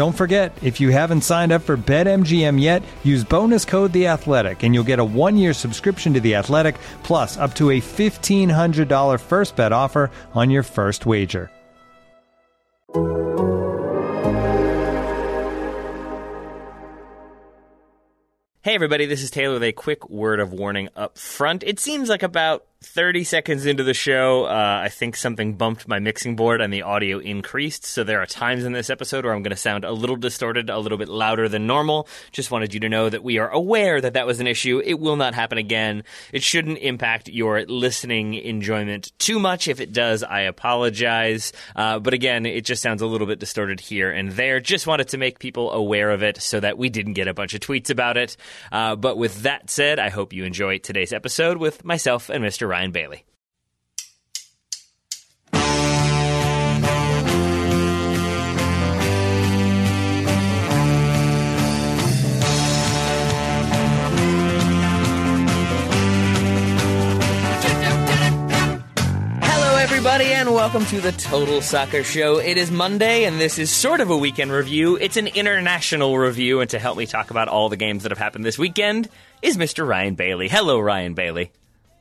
Don't forget, if you haven't signed up for BetMGM yet, use bonus code The Athletic, and you'll get a one-year subscription to The Athletic, plus up to a fifteen hundred dollar first bet offer on your first wager. Hey everybody, this is Taylor with a quick word of warning up front. It seems like about 30 seconds into the show, uh, I think something bumped my mixing board and the audio increased. So there are times in this episode where I'm going to sound a little distorted, a little bit louder than normal. Just wanted you to know that we are aware that that was an issue. It will not happen again. It shouldn't impact your listening enjoyment too much. If it does, I apologize. Uh, but again, it just sounds a little bit distorted here and there. Just wanted to make people aware of it so that we didn't get a bunch of tweets about it. Uh, but with that said, I hope you enjoy today's episode with myself and Mr. Ryan Bailey. Hello, everybody, and welcome to the Total Soccer Show. It is Monday, and this is sort of a weekend review. It's an international review, and to help me talk about all the games that have happened this weekend is Mr. Ryan Bailey. Hello, Ryan Bailey.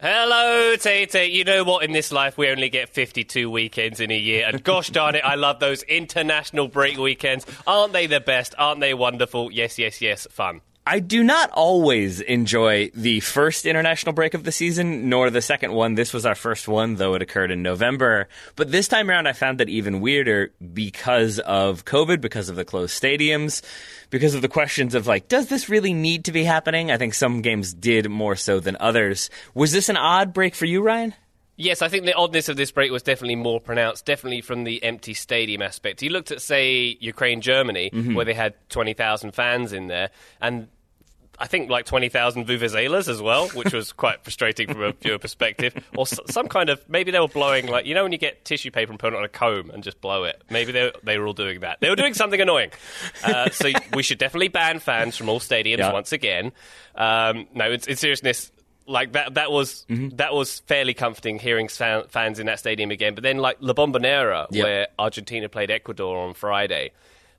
Hello, Tate. You know what? In this life, we only get 52 weekends in a year. And gosh darn it, I love those international break weekends. Aren't they the best? Aren't they wonderful? Yes, yes, yes, fun. I do not always enjoy the first international break of the season, nor the second one. This was our first one, though it occurred in November. But this time around, I found that even weirder because of COVID, because of the closed stadiums, because of the questions of like, does this really need to be happening? I think some games did more so than others. Was this an odd break for you, Ryan? Yes, I think the oddness of this break was definitely more pronounced, definitely from the empty stadium aspect. You looked at, say, Ukraine, Germany, mm-hmm. where they had 20,000 fans in there, and I think like 20,000 vuvuzelas as well, which was quite frustrating from a viewer perspective. Or s- some kind of, maybe they were blowing, like, you know, when you get tissue paper and put it on a comb and just blow it. Maybe they, they were all doing that. They were doing something annoying. Uh, so we should definitely ban fans from all stadiums Yeah. once again. Um, no, in, in seriousness, like that, that was that was fairly comforting hearing fan, fans in that stadium again. But then, like La Bombonera, Yep. where Argentina played Ecuador on Friday,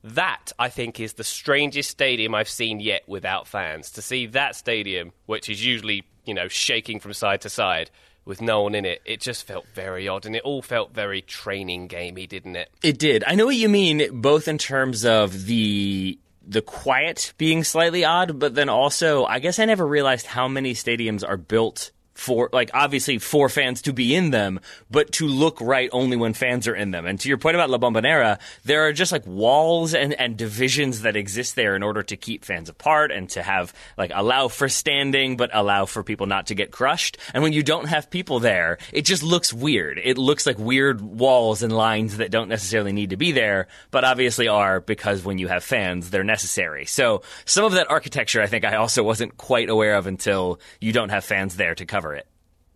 that I think is the strangest stadium I've seen yet without fans. To see that stadium, which is usually you know shaking from side to side, with no one in it, it just felt very odd, and it all felt very training gamey, didn't it? It did. I know what you mean, both in terms of the the quiet being slightly odd, but then also, I guess I never realized how many stadiums are built for, like, obviously for fans to be in them, but to look right only when fans are in them. And to your point about La Bombonera, there are just like walls and, and divisions that exist there in order to keep fans apart and to have, like, allow for standing, but allow for people not to get crushed. And when you don't have people there, it just looks weird. It looks like weird walls and lines that don't necessarily need to be there, but obviously are because when you have fans, they're necessary. So some of that architecture, I think I also wasn't quite aware of until you don't have fans there to cover.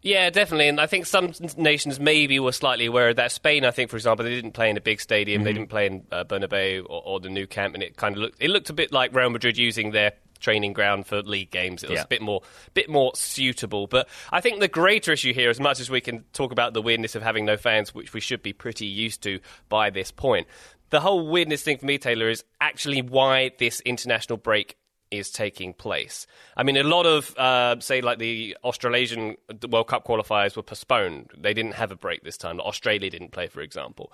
Yeah, definitely. And I think some nations maybe were slightly aware of that. Spain, I think, for example, they didn't play in a big stadium. They didn't play in uh, Bernabeu or, or the Nou Camp, and it kind of looked it looked a bit like Real Madrid using their training ground for league games. It was Yeah. a bit more bit more suitable. But I think the greater issue here, as much as we can talk about the weirdness of having no fans, which we should be pretty used to by this point, the whole weirdness thing for me, Taylor, is actually why this international break is taking place. I mean, a lot of, uh, say, like the Australasian World Cup qualifiers were postponed. They didn't have a break this time. Australia didn't play, for example.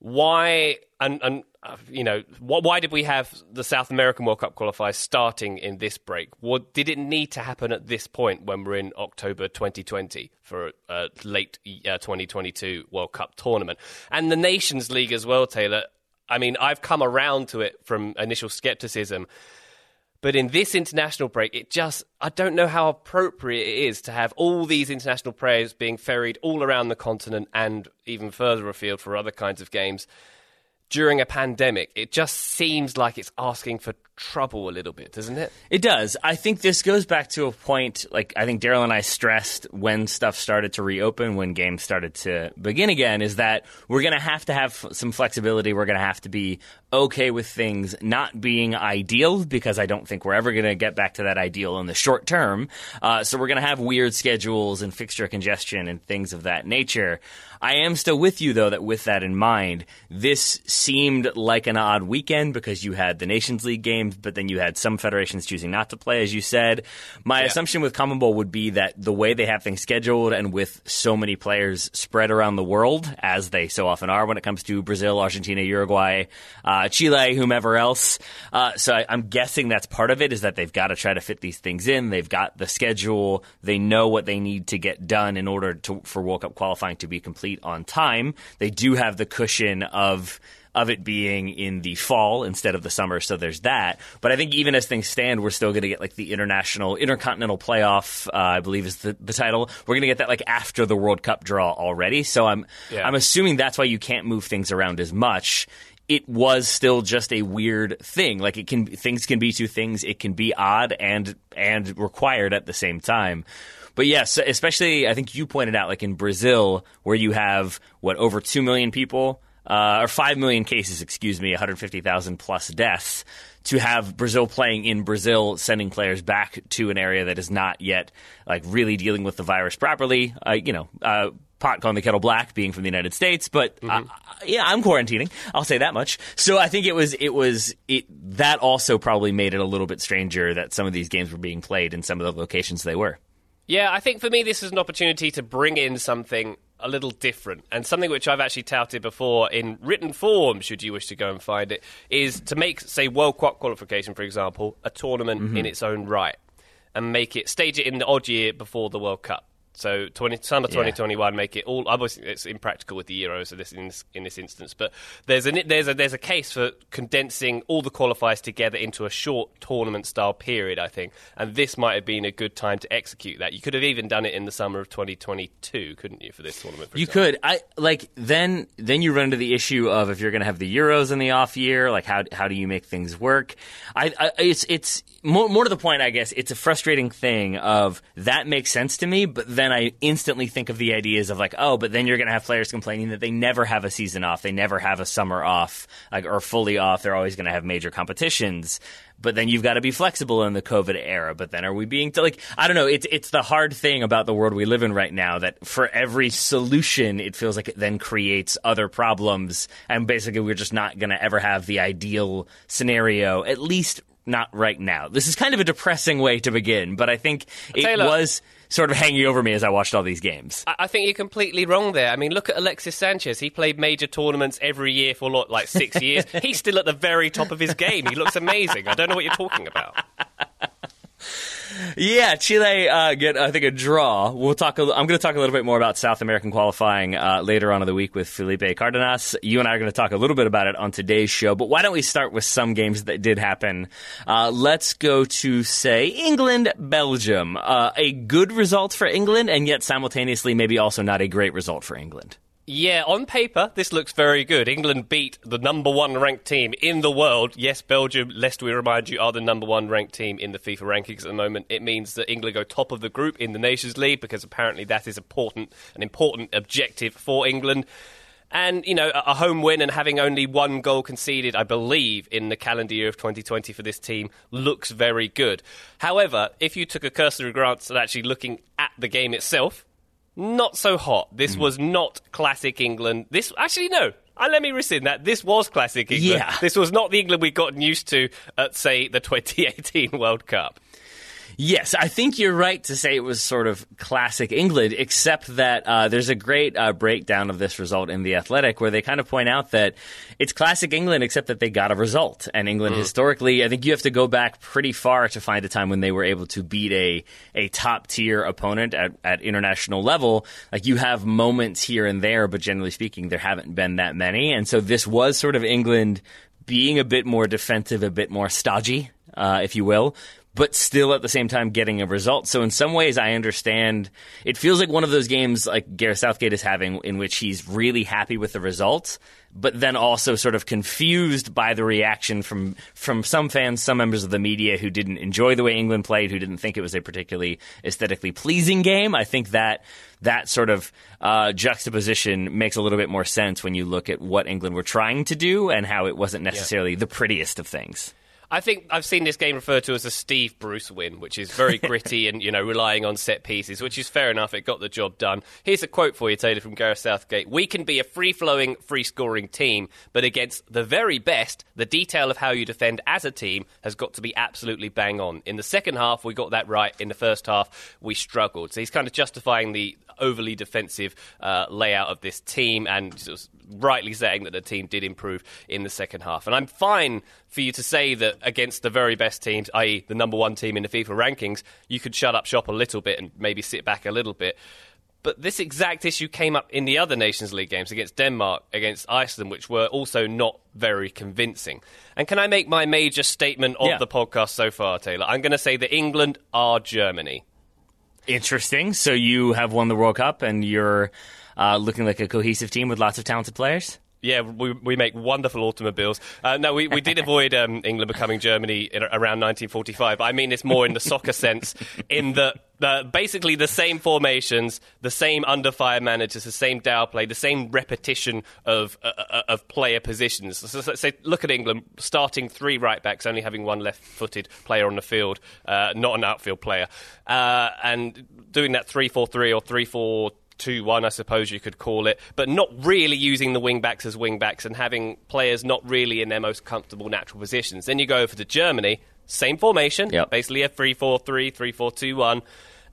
why and and uh, you know wh- why did we have the South American World Cup qualifiers starting in this break? What did it need to happen at this point when we're in October 2020 for a late uh, 2022 World Cup tournament and the Nations League as well, Taylor? I mean, I've come around to it from initial skepticism. But in this international break, it just, I don't know how appropriate it is to have all these international players being ferried all around the continent and even further afield for other kinds of games during a pandemic. It just seems like it's asking for trouble a little bit, doesn't it? It does. I think this goes back to a point, like I think Daryl and I stressed when stuff started to reopen, when games started to begin again, is that we're going to have to have some flexibility. We're going to have to be okay with things not being ideal because I don't think we're ever going to get back to that ideal in the short term. Uh, so we're going to have weird schedules and fixture congestion and things of that nature. I am still with you though that with that in mind, this seemed like an odd weekend because you had the Nations League games, but then you had some federations choosing not to play, as you said. My Yeah. assumption with CONMEBOL would be that the way they have things scheduled and with so many players spread around the world, as they so often are when it comes to Brazil, Argentina, Uruguay, uh, Chile, whomever else. Uh, so I, I'm guessing that's part of it is that they've got to try to fit these things in. They've got the schedule. They know what they need to get done in order to, for World Cup qualifying to be complete on time. They do have the cushion of of it being in the fall instead of the summer, so there's that. But I think even as things stand, we're still going to get like the international intercontinental playoff. Uh, I believe is the, the title. We're going to get that like after the World Cup draw already. So I'm Yeah. I'm assuming that's why you can't move things around as much. It was still just a weird thing. Like it can things can be two things. It can be odd and and required at the same time. But yes, especially I think you pointed out like in Brazil where you have what over 2 million people uh, or 5 million cases, excuse me, 150,000 plus deaths to have Brazil playing in Brazil, sending players back to an area that is not yet like really dealing with the virus properly. Uh, you know, uh, pot calling the kettle black, being from the United States, but uh, yeah, I'm quarantining. I'll say that much. So I think it was it was it that also probably made it a little bit stranger that some of these games were being played in some of the locations they were. Yeah, I think for me, this is an opportunity to bring in something a little different and something which I've actually touted before in written form, should you wish to go and find it, is to make, say, World Cup qualification, for example, a tournament mm-hmm. in its own right and make it, stage it in the odd year before the World Cup. So 20, summer 2021, make it all. Obviously, it's impractical with the Euros in this, in this, in this instance, but there's a, there's, a, there's a case for condensing all the qualifiers together into a short tournament style period, I think. And this might have been a good time to execute that. You could have even done it in the summer of 2022, couldn't you, for this tournament? For You example? could. I like then then you run into the issue of if you're going to have the Euros in the off year, like how how do you make things work? I, I it's it's more more to the point, I guess. It's a frustrating thing of that makes sense to me, but then I instantly think of the ideas of like, oh, but then you're going to have players complaining that they never have a season off, they never have a summer off, like or fully off. They're always going to have major competitions. But then you've got to be flexible in the COVID era. But then are we being t- like I don't know? It's it's the hard thing about the world we live in right now that for every solution, it feels like it then creates other problems, and basically we're just not going to ever have the ideal scenario, at least not right now. This is kind of a depressing way to begin, but I think it Taylor- was sort of hanging over me as I watched all these games. I I think you're completely wrong there. I mean, look at Alexis Sanchez. He played major tournaments every year for what, like six years. He's still at the very top of his game. He looks amazing. I don't know what you're talking about. Yeah, Chile uh, get I think a draw. We'll talk. A, I'm going to talk a little bit more about South American qualifying uh, later on in the week with Felipe Cardenas. You and I are going to talk a little bit about it on today's show. But why don't we start with some games that did happen? Uh, let's go to say England, Belgium. Uh, a good result for England, and yet simultaneously maybe also not a great result for England. Yeah, on paper, this looks very good. England beat the number one ranked team in the world. Yes, Belgium, lest we remind you, are the number one ranked team in the FIFA rankings at the moment. It means that England go top of the group in the Nations League because apparently that is important, an important objective for England. And, you know, a home win and having only one goal conceded, I believe, in the calendar year of 2020 for this team looks very good. However, if you took a cursory glance at actually looking at the game itself, not so hot. This was not classic England. This actually no. Uh, let me rescind that. This was classic England. Yeah. This was not the England we'd gotten used to at say the 2018 World Cup. Yes, I think you're right to say it was sort of classic England, except that uh, there's a great uh, breakdown of this result in The Athletic where they kind of point out that it's classic England, except that they got a result. And England, mm. historically, I think you have to go back pretty far to find a time when they were able to beat a, a top tier opponent at, at international level. Like you have moments here and there, but generally speaking, there haven't been that many. And so this was sort of England being a bit more defensive, a bit more stodgy, uh, if you will, but still at the same time getting a result. So in some ways, I understand. It feels like one of those games like Gareth Southgate is having, in which he's really happy with the results, but then also sort of confused by the reaction from from some fans, some members of the media who didn't enjoy the way England played, who didn't think it was a particularly aesthetically pleasing game. I think that that sort of uh, juxtaposition makes a little bit more sense when you look at what England were trying to do and how it wasn't necessarily yeah. the prettiest of things. I think I've seen this game referred to as a Steve Bruce win, which is very gritty and you know relying on set pieces, which is fair enough. It got the job done. Here's a quote for you, Taylor, from Gareth Southgate: "We can be a free-flowing, free-scoring team, but against the very best, the detail of how you defend as a team has got to be absolutely bang on. In the second half, we got that right. In the first half, we struggled." So he's kind of justifying the overly defensive uh, layout of this team and sort of rightly saying that the team did improve in the second half. And I'm fine for you to say that against the very best teams, i.e., the number one team in the FIFA rankings, you could shut up shop a little bit and maybe sit back a little bit. But this exact issue came up in the other Nations League games against Denmark, against Iceland, which were also not very convincing. And can I make my major statement of yeah. the podcast so far, Taylor? I'm going to say that England are Germany. Interesting. So you have won the World Cup and you're uh, looking like a cohesive team with lots of talented players? Yeah, we, we make wonderful automobiles. Uh, no, we, we did avoid um, England becoming Germany in, around 1945. I mean this more in the soccer sense, in the, the basically the same formations, the same under fire managers, the same Dow play, the same repetition of uh, uh of player positions. So, so, so, look at England starting three right backs, only having one left footed player on the field, uh, not an outfield player, uh, and doing that three four three or three four 2 1, I suppose you could call it, but not really using the wing backs as wing backs and having players not really in their most comfortable natural positions. Then you go over to Germany, same formation, yep. basically a 3 4 3, 3 4 2 1,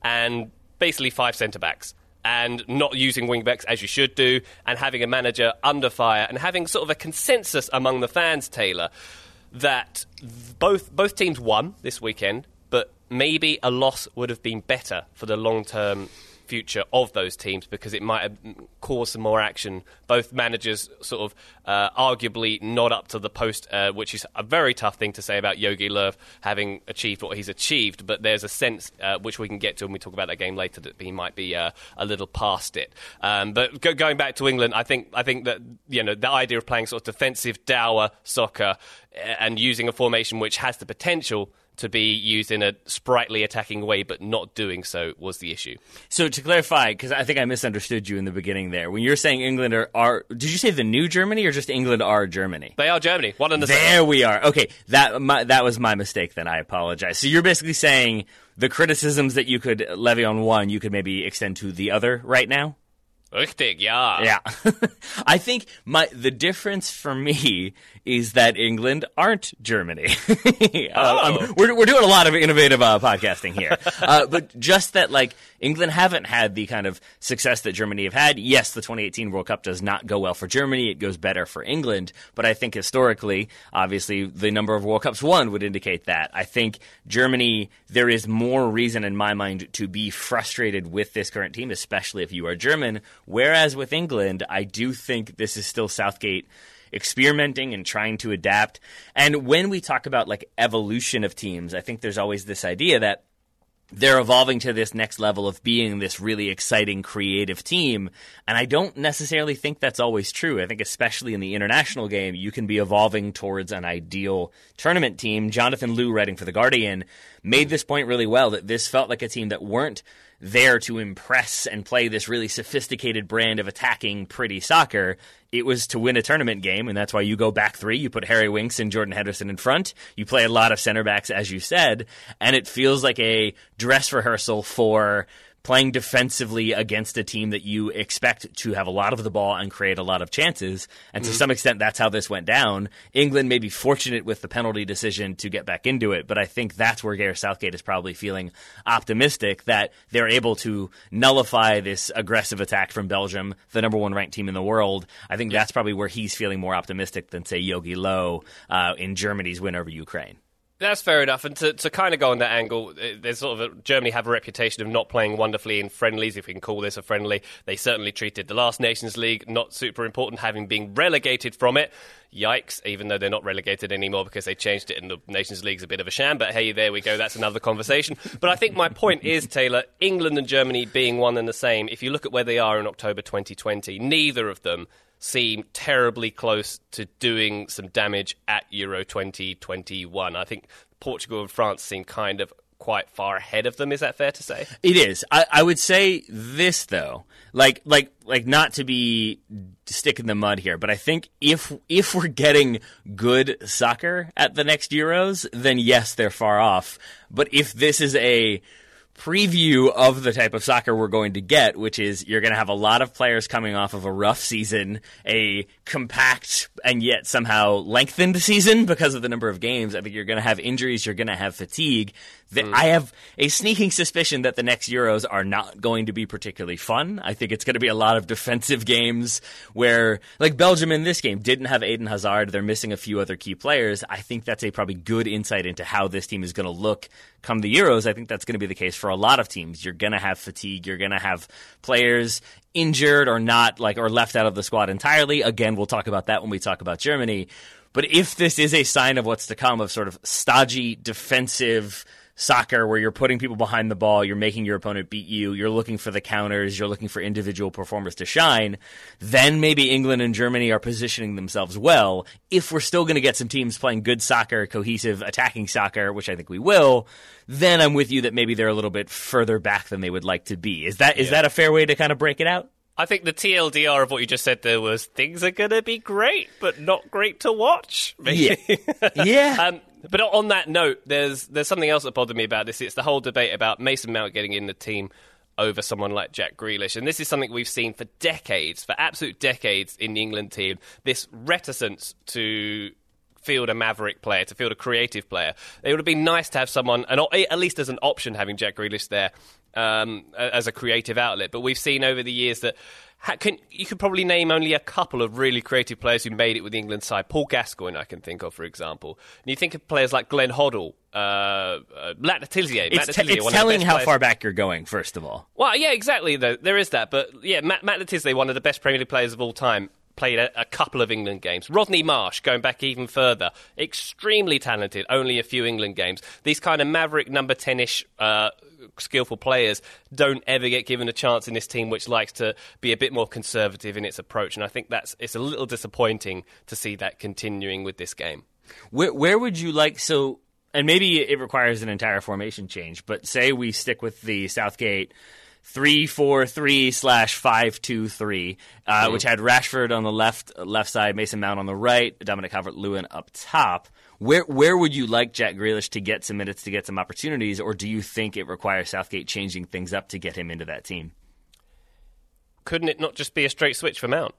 and basically five centre backs and not using wing backs as you should do, and having a manager under fire, and having sort of a consensus among the fans, Taylor, that both both teams won this weekend, but maybe a loss would have been better for the long term future of those teams because it might have caused some more action. Both managers sort of uh, arguably not up to the post, uh, which is a very tough thing to say about Jogi Löw having achieved what he's achieved. But there's a sense uh, which we can get to when we talk about that game later that he might be uh, a little past it. Um, but go- going back to England, I think I think that you know the idea of playing sort of defensive dour soccer uh, and using a formation which has the potential to be used in a sprightly attacking way, but not doing so was the issue. So to clarify, because I think I misunderstood you in the beginning there, when you're saying England are, are, did you say the new Germany or just England are Germany? They are Germany. One and the there same. We are. Okay, that my, that was my mistake. Then I apologize. So you're basically saying the criticisms that you could levy on one, you could maybe extend to the other right now. Richtig, yeah. Yeah. I think my the difference for me is that England aren't Germany. uh, oh. we're, we're doing a lot of innovative uh, podcasting here. uh, but just that, like, England haven't had the kind of success that Germany have had. Yes, the 2018 World Cup does not go well for Germany. It goes better for England. But I think historically, obviously, the number of World Cups won would indicate that. I think Germany, there is more reason in my mind to be frustrated with this current team, especially if you are German. Whereas with England, I do think this is still Southgate experimenting and trying to adapt. And when we talk about like evolution of teams, I think there's always this idea that they're evolving to this next level of being this really exciting creative team. And i don't necessarily think that's always true. I think especially in the international game you can be evolving towards an ideal tournament team. Jonathan liew writing for the guardian made this point really well that this felt like a team that weren't there to impress and play this really sophisticated brand of attacking pretty soccer. It was to win a tournament game, and that's why you go back three. You put Harry Winks and Jordan Henderson in front. You play a lot of center backs, as you said, and it feels like a dress rehearsal for playing defensively against a team that you expect to have a lot of the ball and create a lot of chances. And to mm-hmm. some extent, that's how this went down. England may be fortunate with the penalty decision to get back into it, but I think that's where Gareth Southgate is probably feeling optimistic that they're able to nullify this aggressive attack from Belgium, the number one ranked team in the world. I think that's probably where he's feeling more optimistic than, say, Jogi Löw uh, in Germany's win over Ukraine. That's fair enough. And to, to kind of go on that angle, eh, there's sort of a, Germany have a reputation of not playing wonderfully in friendlies, if we can call this a friendly. They certainly treated the last Nations League not super important, having been relegated from it. Yikes, even though they're not relegated anymore because they changed it and the Nations League's a bit of a sham. But hey, there we go. That's another conversation. But I think my point is, Taylor, England and Germany being one and the same, if you look at where they are in October 2020, neither of them seem terribly close to doing some damage at Euro 2021. I think Portugal and France seem kind of quite far ahead of them. Is that fair to say? It is. I, I, would say this though, like like like not to be stick in the mud here, but I think if if we're getting good soccer at the next Euros, then yes, they're far off. But if this is a preview of the type of soccer we're going to get, which is you're going to have a lot of players coming off of a rough season, a compact and yet somehow lengthened season because of the number of games. I think you're going to have injuries, you're going to have fatigue. Mm. I have a sneaking suspicion that the next Euros are not going to be particularly fun. I think it's going to be a lot of defensive games where, like Belgium in this game, didn't have Eden Hazard. They're missing a few other key players. I think that's a probably good insight into how this team is going to look come the Euros. I think that's going to be the case for a lot of teams. You're going to have fatigue. You're going to have players injured or not, like, or left out of the squad entirely. Again, we'll talk about that when we talk about Germany. But if this is a sign of what's to come of sort of stodgy defensive soccer where you're putting people behind the ball, you're making your opponent beat you, you're looking for the counters, you're looking for individual performers to shine, then maybe England and Germany are positioning themselves well. If we're still going to get some teams playing good soccer, cohesive attacking soccer, which I think we will, then I'm with you that maybe they're a little bit further back than they would like to be. Is that is yeah. that a fair way to kind of break it out? I think the TLDR of what you just said there was things are going to be great, but not great to watch. Maybe. Yeah. yeah. um, but on that note, there's there's something else that bothered me about this. It's the whole debate about Mason Mount getting in the team over someone like Jack Grealish. And this is something we've seen for decades, for absolute decades in the England team. This reticence to field a maverick player, to field a creative player. It would have been nice to have someone, and at least as an option, having Jack Grealish there um, as a creative outlet. But we've seen over the years that can, you could probably name only a couple of really creative players who made it with the England side. Paul Gascoigne, I can think of, for example. And you think of players like Glenn Hoddle, uh, uh, Matt Le Tissier. It's, t- it's telling how players. far back you're going, first of all. Well, yeah, exactly. Though there is that, but yeah, Matt, Matt Le Tissier, one of the best Premier League players of all time, played a, a, couple of England games. Rodney Marsh, going back even further, extremely talented, only a few England games. These kind of maverick number 10 ish uh, skillful players don't ever get given a chance in this team, which likes to be a bit more conservative in its approach. And I think that's it's a little disappointing to see that continuing with this game. Where, where would you like so? And maybe it requires an entire formation change. But say we stick with the Southgate three four three slash five two three, uh, which had Rashford on the left left side, Mason Mount on the right, Dominic Calvert Lewin up top. Where where would you like Jack Grealish to get some minutes to get some opportunities, or do you think it requires Southgate changing things up to get him into that team? Couldn't it not just be a straight switch for Mount?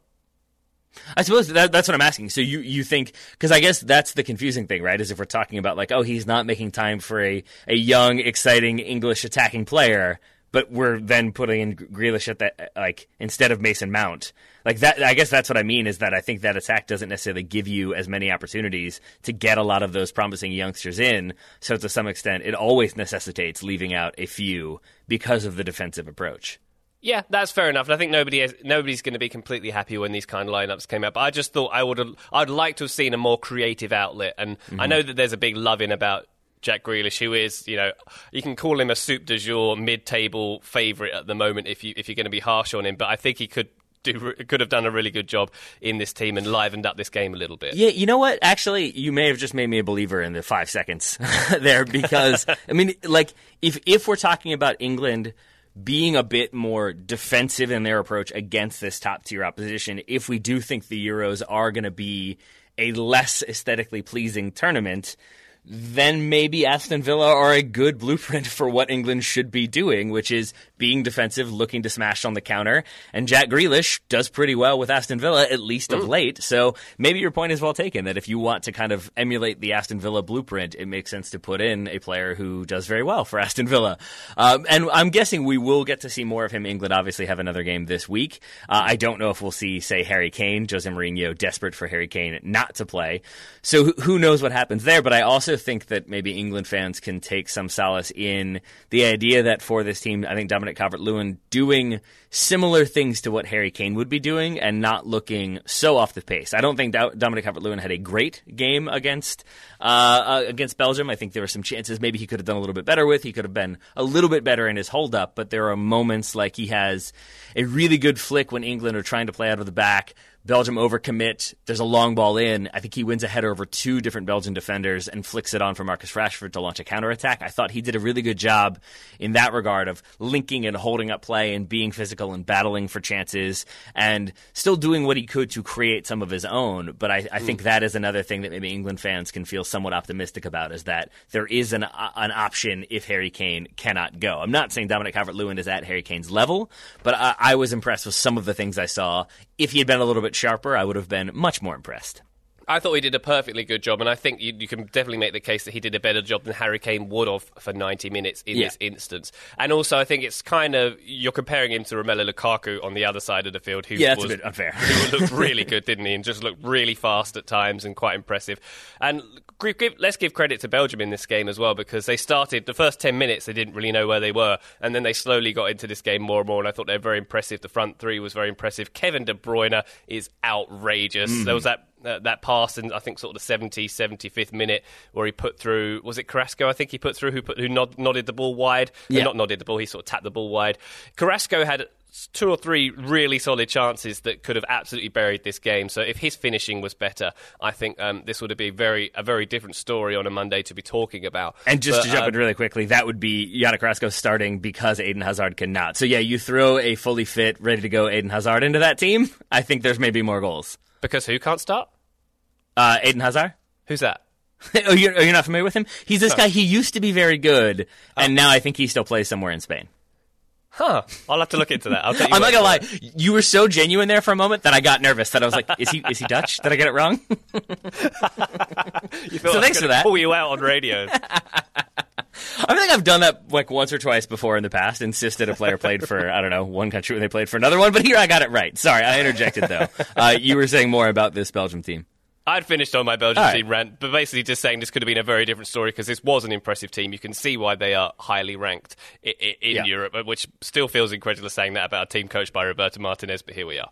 I suppose that, that's what I'm asking. So you, you think because I guess that's the confusing thing, right? Is if we're talking about like, oh, he's not making time for a, a young, exciting English attacking player, but we're then putting in Grealish at that like instead of Mason Mount. Like that I guess that's what I mean is that I think that attack doesn't necessarily give you as many opportunities to get a lot of those promising youngsters in. So to some extent it always necessitates leaving out a few because of the defensive approach. Yeah, that's fair enough. And I think nobody has, nobody's going to be completely happy when these kind of lineups came out. But I just thought I would I'd like to have seen a more creative outlet. And mm-hmm. I know that there's a big love in about Jack Grealish, who is, you know, you can call him a soup de jour, mid-table favourite at the moment if you if you're going to be harsh on him. But I think he could do could have done a really good job in this team and livened up this game a little bit. Yeah, you know what? Actually, you may have just made me a believer in the five seconds there because I mean, like if if we're talking about England being a bit more defensive in their approach against this top tier opposition, if we do think the Euros are going to be a less aesthetically pleasing tournament then maybe Aston Villa are a good blueprint for what England should be doing, which is being defensive, looking to smash on the counter. And Jack Grealish does pretty well with Aston Villa, at least of late. So maybe your point is well taken that if you want to kind of emulate the Aston Villa blueprint, it makes sense to put in a player who does very well for Aston Villa. Um, and I'm guessing we will get to see more of him. England obviously have another game this week. Uh, I don't know if we'll see, say, Harry Kane, Jose Mourinho, desperate for Harry Kane not to play. So who, who knows what happens there? But I also think that maybe England fans can take some solace in the idea that for this team, I think Dominic Calvert Lewin doing similar things to what Harry Kane would be doing and not looking so off the pace. I don't think Dominic Calvert Lewin had a great game against uh, uh, against Belgium. I think there were some chances maybe he could have done a little bit better with. He could have been a little bit better in his hold up, but there are moments like he has a really good flick when England are trying to play out of the back Belgium overcommit. There's a long ball in. I think he wins a header over two different Belgian defenders and flicks it on for Marcus Rashford to launch a counterattack. I thought he did a really good job in that regard of linking and holding up play and being physical and battling for chances and still doing what he could to create some of his own. But I, I think mm. that is another thing that maybe England fans can feel somewhat optimistic about is that there is an, uh, an option if Harry Kane cannot go. I'm not saying Dominic Calvert-Lewin is at Harry Kane's level, but I, I was impressed with some of the things I saw. If he had been a little bit sharper, I would have been much more impressed. I thought he did a perfectly good job, and I think you, you, can definitely make the case that he did a better job than Harry Kane would have for 90 minutes in yeah. this instance. And also, I think it's kind of you're comparing him to Romelu Lukaku on the other side of the field, who yeah, was, a bit unfair. who looked really good, didn't he? And just looked really fast at times and quite impressive. And give, let's give credit to Belgium in this game as well because they started the first 10 minutes, they didn't really know where they were, and then they slowly got into this game more and more. And I thought they were very impressive. The front three was very impressive. Kevin De Bruyne is outrageous. Mm. There was that uh, that pass in I think sort of the 70, 75th minute where he put through was it Carrasco I think he put through who put who nod, nodded the ball wide yeah. not nodded the ball he sort of tapped the ball wide Carrasco had two or three really solid chances that could have absolutely buried this game. So if his finishing was better, I think um, this would have been very a very different story on a Monday to be talking about. And just but, to jump uh, in really quickly, that would be Yannick Carrasco starting because Eden Hazard cannot. So yeah, you throw a fully fit, ready to go Eden Hazard into that team. I think there's maybe more goals. Because who can't start? Uh, Eden Hazard. Who's that? oh, you're, you're not familiar with him? He's this guy. He used to be very good, and now I think he still plays somewhere in Spain. Huh. I'll have to look into that. i am not gonna lie. You were so genuine there for a moment that I got nervous. That I was like, "Is he? Is he Dutch? Did I get it wrong?" so thanks for that. Pull you out on radio. I think I've done that like once or twice before in the past. Insisted a player played for I don't know one country when they played for another one, but here I got it right. Sorry, I interjected though. Uh, you were saying more about this Belgium team. I'd finished on my Belgian right. team rant, but basically just saying this could have been a very different story because this was an impressive team. You can see why they are highly ranked in, in yeah. Europe, which still feels incredulous saying that about a team coached by Roberto Martinez, but here we are.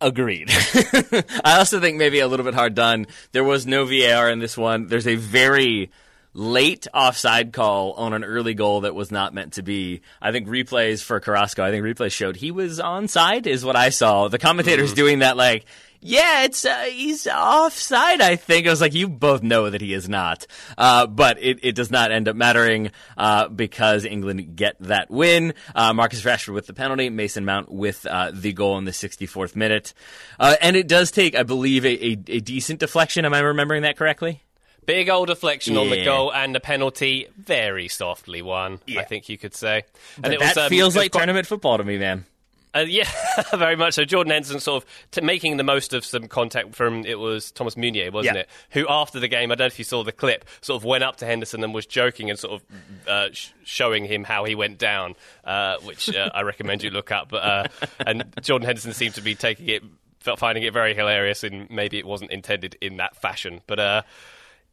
Agreed. I also think maybe a little bit hard done. There was no VAR in this one. There's a very late offside call on an early goal that was not meant to be. I think replays for Carrasco, I think replays showed he was onside, is what I saw. The commentators mm. doing that, like, yeah, it's uh, he's offside. I think I was like, you both know that he is not, uh, but it, it does not end up mattering uh, because England get that win. Uh, Marcus Rashford with the penalty, Mason Mount with uh, the goal in the 64th minute, uh, and it does take, I believe, a, a, a decent deflection. Am I remembering that correctly? Big old deflection yeah. on the goal and the penalty, very softly won. Yeah. I think you could say. And but it was, that um, feels like tournament football to me, man. Uh, yeah, very much so. Jordan Henderson sort of t- making the most of some contact from it was Thomas Meunier, wasn't yeah. it? Who after the game, I don't know if you saw the clip, sort of went up to Henderson and was joking and sort of uh, sh- showing him how he went down, uh, which uh, I recommend you look up. But uh, and Jordan Henderson seemed to be taking it, finding it very hilarious, and maybe it wasn't intended in that fashion, but. Uh,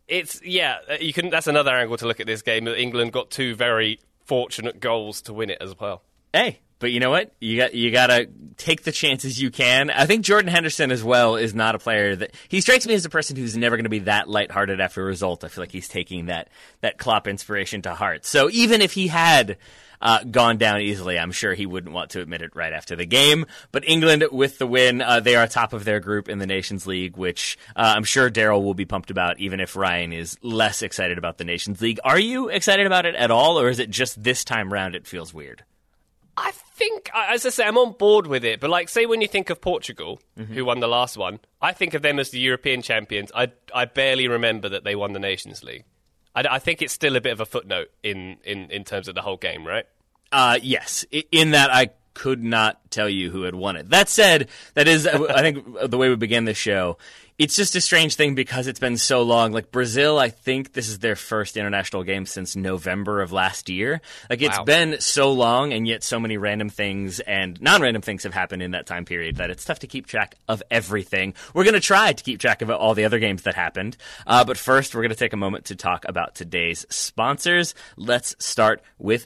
it's yeah, you can. That's another angle to look at this game. England got two very fortunate goals to win it as well. Hey, but you know what? You got you got to take the chances you can. I think Jordan Henderson as well is not a player that he strikes me as a person who's never going to be that lighthearted after a result. I feel like he's taking that that Klopp inspiration to heart. So even if he had uh, gone down easily, I'm sure he wouldn't want to admit it right after the game. But England with the win, uh, they are top of their group in the Nations League, which uh, I'm sure Daryl will be pumped about, even if Ryan is less excited about the Nations League. Are you excited about it at all, or is it just this time round it feels weird? I think, as I say, I'm on board with it. But like, say when you think of Portugal, mm-hmm. who won the last one, I think of them as the European champions. I I barely remember that they won the Nations League. I, I think it's still a bit of a footnote in, in, in terms of the whole game, right? Uh, yes. In that I could not tell you who had won it. That said, that is, I think, the way we began the show. It's just a strange thing because it's been so long. Like Brazil, I think this is their first international game since November of last year. Like it's Wow. been so long, and yet so many random things and non-random things have happened in that time period that it's tough to keep track of everything. We're going to try to keep track of all the other games that happened, uh, but first we're going to take a moment to talk about today's sponsors. Let's start with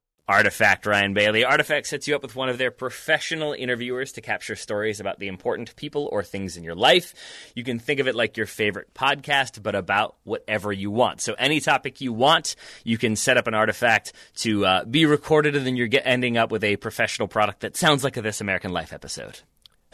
Artifact Ryan Bailey. Artifact sets you up with one of their professional interviewers to capture stories about the important people or things in your life. You can think of it like your favorite podcast, but about whatever you want. So any topic you want, you can set up an artifact to uh, be recorded, and then you're get, ending up with a professional product that sounds like a This American Life episode.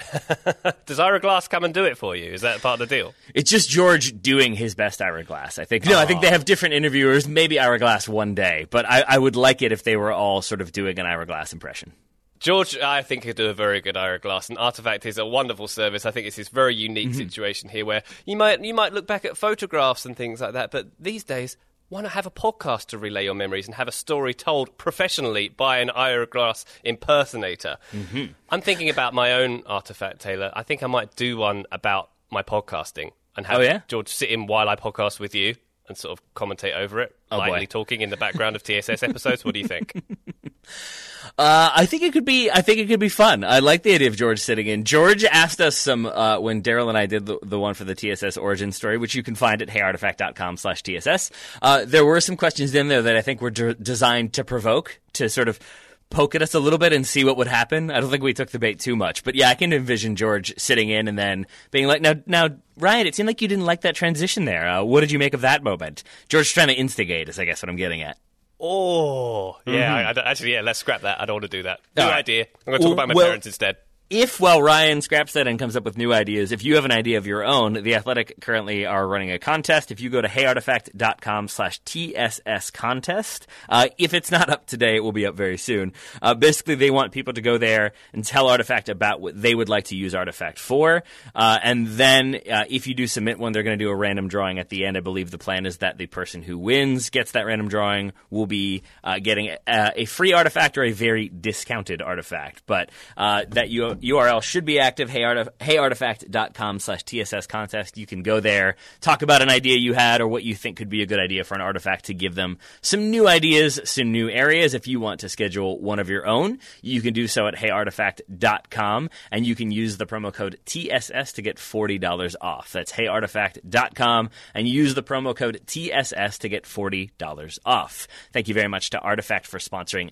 Does Ira Glass come and do it for you? Is that part of the deal? It's just George doing his best Ira Glass. I think. No, I think they have different interviewers. Maybe Ira Glass one day, but I, I would like it if they were all sort of doing an Ira Glass impression. George, I think, could do a very good Ira Glass, and Artifact is a wonderful service. I think it's this very unique mm-hmm. situation here where you might you might look back at photographs and things like that, but these days, why not have a podcast to relay your memories and have a story told professionally by an Ira Glass impersonator? Mm-hmm. I'm thinking about my own Artifact, Taylor. I think I might do one about my podcasting and have Oh, yeah? George sit in while I podcast with you and sort of commentate over it, Oh, boy. lightly talking in the background of TSS episodes. What do you think? Uh, I think it could be. I think it could be fun. I like the idea of George sitting in. George asked us some uh, when Daryl and I did the, the one for the TSS origin story, which you can find at heyartifact.com/tss. Uh, there were some questions in there that I think were de- designed to provoke, to sort of poke at us a little bit and see what would happen. I don't think we took the bait too much, but yeah, I can envision George sitting in and then being like, "Now, now, Ryan, it seemed like you didn't like that transition there. Uh, what did you make of that moment?" George trying to instigate is, I guess, what I'm getting at. Oh, yeah. Mm-hmm. I, I actually, yeah. Let's scrap that. I don't want to do that. New All right. idea. I'm going to talk about my Well- parents instead. If while Ryan scraps that and comes up with new ideas, if you have an idea of your own, The Athletic currently are running a contest. If you go to heyartifact.com slash TSS contest, uh, if it's not up today, it will be up very soon. Uh, basically, they want people to go there and tell Artifact about what they would like to use Artifact for. Uh, and then uh, if you do submit one, they're going to do a random drawing at the end. I believe the plan is that the person who wins gets that random drawing will be uh, getting a, a free artifact or a very discounted artifact. But uh, that U- URL should be active, heyartif- heyartifact.com slash TSS contest. You can go there, talk about an idea you had or what you think could be a good idea for an artifact to give them some new ideas, some new areas. If you want to schedule one of your own, you can do so at heyartifact.com and you can use the promo code TSS to get $40 off. That's heyartifact.com and use the promo code TSS to get $40 off. Thank you very much to Artifact for sponsoring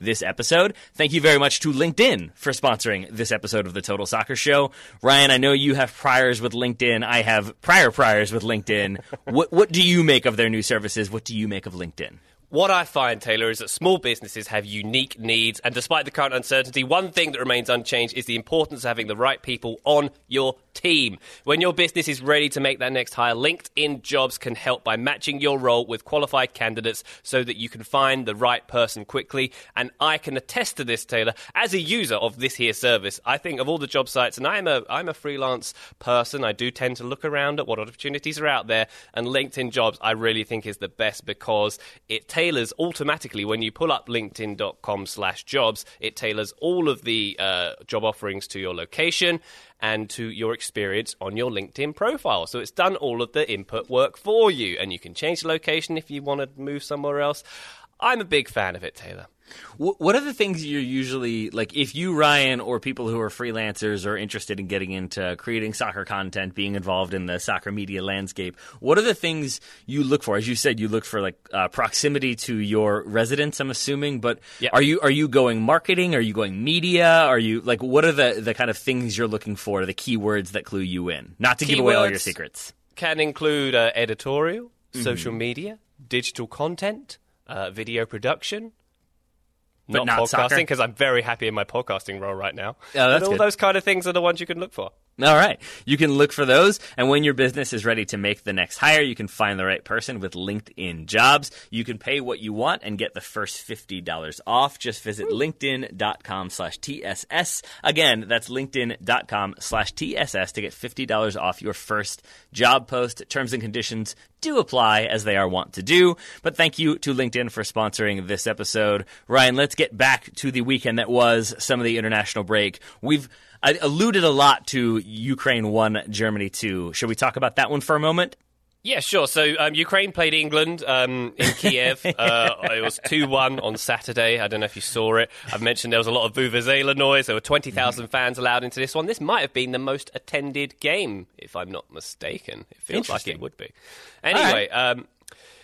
This episode. Thank you very much to LinkedIn for sponsoring this episode of the Total Soccer Show. Ryan, I know you have priors with LinkedIn. I have prior priors with LinkedIn. what what do you make of their new services? What do you make of LinkedIn? What I find, Taylor, is that small businesses have unique needs, and despite the current uncertainty, one thing that remains unchanged is the importance of having the right people on your team. When your business is ready to make that next hire, LinkedIn Jobs can help by matching your role with qualified candidates so that you can find the right person quickly. And I can attest to this, Taylor, as a user of this here service. I think of all the job sites, and I'm a I'm a freelance person. I do tend to look around at what opportunities are out there, and LinkedIn Jobs I really think is the best because it tailors automatically when you pull up linkedin.com slash jobs it tailors all of the uh, job offerings to your location and to your experience on your linkedin profile. So it's done all of the input work for you and you can change the location if you want to move somewhere else. I'm a big fan of it taylor What are the things you're usually like? If you, Ryan, or people who are freelancers are interested in getting into creating soccer content, being involved in the soccer media landscape, what are the things you look for? As you said, you look for like uh, proximity to your residence. I'm assuming, but Yep. are you are you going marketing? Are you going media? Are you like what are the the kind of things you're looking for? The keywords that clue you in, not to give away all your secrets. Can include uh, editorial, Mm-hmm. social media, digital content, uh, video production. But not soccer? podcasting because I'm very happy in my podcasting role right now. Oh, that's and all good. those kind of things are the ones you can look for. All right. You can look for those. And when your business is ready to make the next hire, you can find the right person with LinkedIn jobs. You can pay what you want and get the first $50 off. Just visit linkedin.com slash TSS. Again, that's linkedin.com slash TSS to get $50 off your first job post. Terms and conditions do apply as they are wont to do. But thank you to LinkedIn for sponsoring this episode. Ryan, let's get back to the weekend that was some of the international break. We've I alluded a lot to Ukraine 1, Germany 2. Should we talk about that one for a moment? Yeah, sure. So um, Ukraine played England um, in Kiev. uh, it was 2 1 on Saturday. I don't know if you saw it. I've mentioned there was a lot of Vuvuzela noise. There were 20,000 fans allowed into this one. This might have been the most attended game, if I'm not mistaken. It feels like it would be. Anyway, um,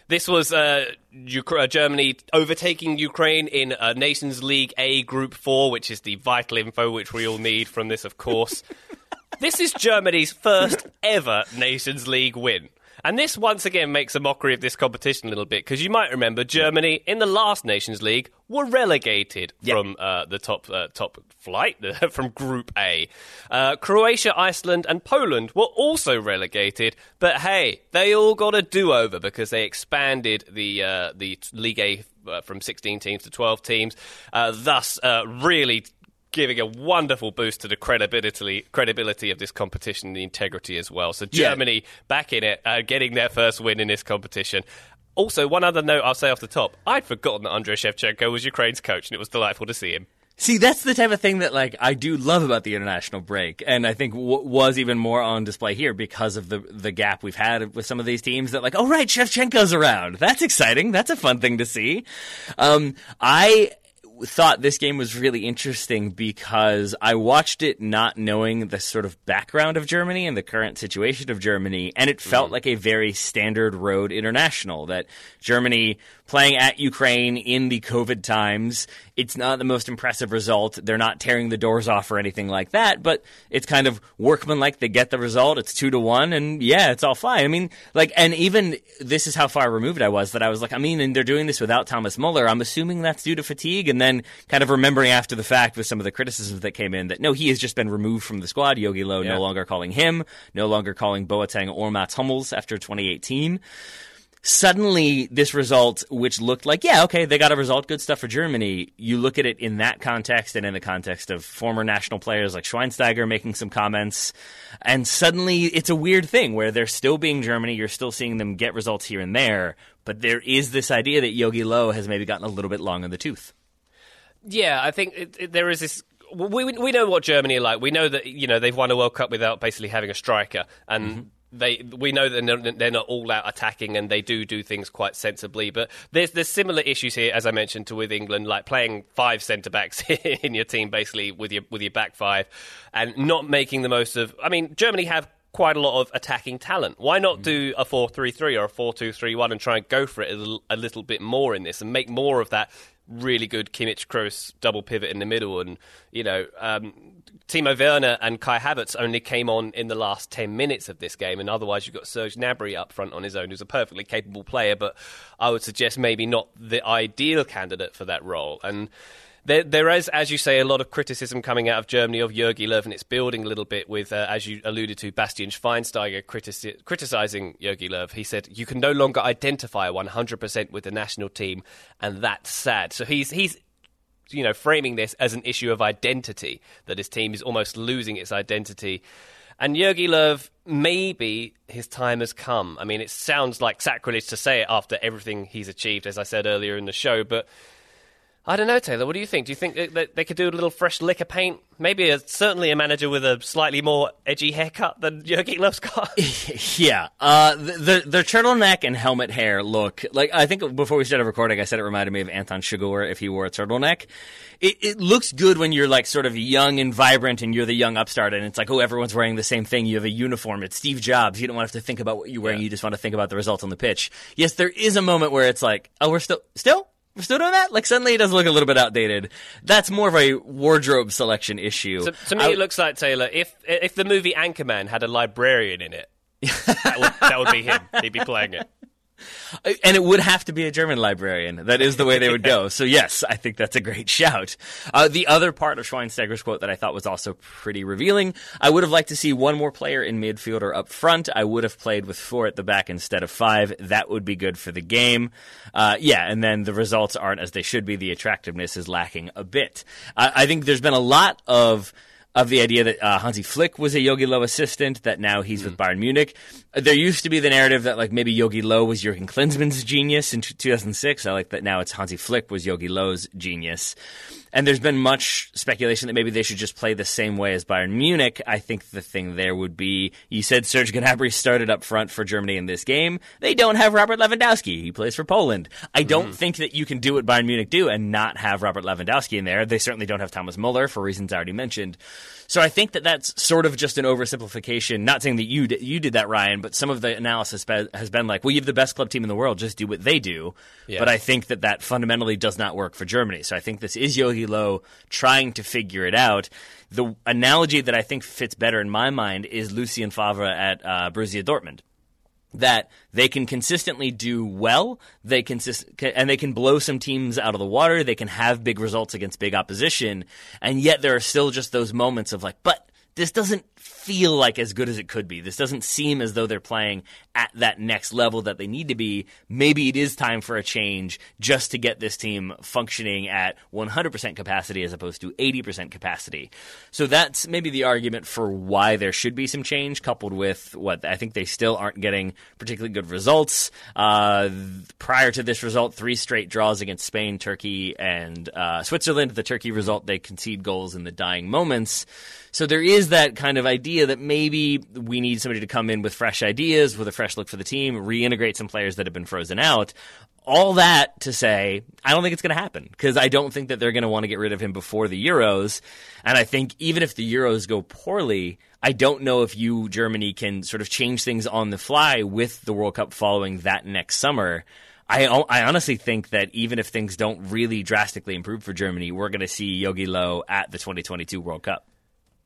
this was uh, uh, Germany overtaking Ukraine in uh, Nations League A Group 4, which is the vital info which we all need from this, of course. This is Germany's first ever Nations League win. And this once again makes a mockery of this competition a little bit because you might remember Germany in the last Nations League were relegated from uh, the top uh, top flight from Group A. Uh, Croatia, Iceland, and Poland were also relegated, but hey, they all got a do over because they expanded the uh, the League A uh, from 16 teams to 12 teams, uh, thus uh, really giving a wonderful boost to the credibility credibility of this competition, and the integrity as well. So Yeah. Germany back in it, uh, getting their first win in this competition. Also, one other note I'll say off the top: I'd forgotten that Andrei Shevchenko was Ukraine's coach, and it was delightful to see him. See, that's the type of thing that like I do love about the international break, and I think w- was even more on display here because of the the gap we've had with some of these teams. That like, oh right, Shevchenko's around. That's exciting. That's a fun thing to see. Um, I thought this game was really interesting because I watched it not knowing the sort of background of Germany and the current situation of Germany, and it felt mm-hmm. like a very standard road international that Germany playing at Ukraine in the COVID times. It's not the most impressive result. They're not tearing the doors off or anything like that, but it's kind of workmanlike. They get the result. It's two to one, and yeah, it's all fine. I mean, like, and even this is how far removed I was that I was like, I mean, and they're doing this without Thomas Muller. I'm assuming that's due to fatigue, and then kind of remembering after the fact with some of the criticisms that came in that no, he has just been removed from the squad. Jogi Löw Yeah. no longer calling him, no longer calling Boateng or Mats Hummels after 2018 suddenly this result, which looked like, yeah, okay, they got a result, good stuff for Germany. You look at it in that context and in the context of former national players like Schweinsteiger making some comments, and suddenly it's a weird thing where they're still being Germany, you're still seeing them get results here and there, but there is this idea that Jogi Löw has maybe gotten a little bit long in the tooth. Yeah, I think it, it, there is this. We, we we know what Germany are like. We know that you know they've won a World Cup without basically having a striker, and mm-hmm. They we know that they're not, they're not all out attacking, and they do do things quite sensibly. But there's there's similar issues here, as I mentioned, to with England, like playing five centre backs in your team, basically with your with your back five, and not making the most of. I mean, Germany have quite a lot of attacking talent. Why not mm. do a 4-3-3 or a 4-2-3-1 and try and go for it a little, a little bit more in this and make more of that really good Kimmich Kroos double pivot in the middle. And you know um, Timo Werner and Kai Havertz only came on in the last 10 minutes of this game. And otherwise you've got Serge Gnabry up front on his own who's a perfectly capable player. But I would suggest maybe not the ideal candidate for that role. And there, there is, as you say, a lot of criticism coming out of Germany of Jogi Löw, and it's building a little bit with, uh, as you alluded to, Bastian Schweinsteiger critici- criticizing Jogi Löw. He said, "You can no longer identify 100% with the national team, and that's sad." So he's he's you know framing this as an issue of identity that his team is almost losing its identity. And Jogi Löw, maybe his time has come. I mean, it sounds like sacrilege to say it after everything he's achieved, as I said earlier in the show, but I don't know, Taylor. What do you think? Do you think that they could do a little fresh lick of paint? Maybe a, certainly a manager with a slightly more edgy haircut than Jogi Löw's got. yeah, uh, the, the turtleneck and helmet hair look like I think before we started recording, I said it reminded me of Anton Chigurh if he wore a turtleneck. It, it looks good when you're like sort of young and vibrant, and you're the young upstart, and it's like oh everyone's wearing the same thing. You have a uniform. It's Steve Jobs. You don't want to have to think about what you're wearing. Yeah. You just want to think about the results on the pitch. Yes, there is a moment where it's like oh we're still still still doing that? Like suddenly it does look a little bit outdated. That's more of a wardrobe selection issue. So, to me, I, it looks like Taylor. If if the movie Anchorman had a librarian in it, that would, that would be him. He'd be playing it. And it would have to be a German librarian. That is the way they would go. So yes, I think that's a great shout. Uh, the other part of Schweinsteiger's quote that I thought was also pretty revealing. I would have liked to see one more player in midfield or up front. I would have played with four at the back instead of five. That would be good for the game. Uh, yeah, and then the results aren't as they should be. The attractiveness is lacking a bit. I think there's been a lot of of the idea that uh, Hansi Flick was a Jogi Löw assistant, that now he's mm. with Bayern Munich. There used to be the narrative that like maybe Jogi Löw was Jurgen Klinsmann's genius in 2006. I like that now it's Hansi Flick was Jogi Löw's genius. And there's been much speculation that maybe they should just play the same way as Bayern Munich. I think the thing there would be you said Serge Gnabry started up front for Germany in this game. They don't have Robert Lewandowski. He plays for Poland. I don't mm. think that you can do what Bayern Munich do and not have Robert Lewandowski in there. They certainly don't have Thomas Muller for reasons I already mentioned. So I think that that's sort of just an oversimplification. Not saying that you did, you did that, Ryan, but some of the analysis be, has been like, well, you have the best club team in the world, just do what they do. Yeah. But I think that that fundamentally does not work for Germany. So I think this is Jogi Löw trying to figure it out. The analogy that I think fits better in my mind is Lucien Favre at uh, Borussia Dortmund that they can consistently do well. They consist and they can blow some teams out of the water. They can have big results against big opposition, and yet there are still just those moments of like, but this doesn't feel like as good as it could be. This doesn't seem as though they're playing at that next level that they need to be. Maybe it is time for a change just to get this team functioning at 100% capacity as opposed to 80% capacity. So that's maybe the argument for why there should be some change, coupled with what I think they still aren't getting particularly good results. Uh, prior to this result, three straight draws against Spain, Turkey, and uh, Switzerland. The Turkey result, they concede goals in the dying moments. So there is that kind of idea that maybe we need somebody to come in with fresh ideas, with a fresh look for the team, reintegrate some players that have been frozen out. All that to say, I don't think it's going to happen because I don't think that they're going to want to get rid of him before the Euros. And I think even if the Euros go poorly, I don't know if you, Germany, can sort of change things on the fly with the World Cup following that next summer. I, I honestly think that even if things don't really drastically improve for Germany, we're going to see Jogi Löw at the 2022 World Cup.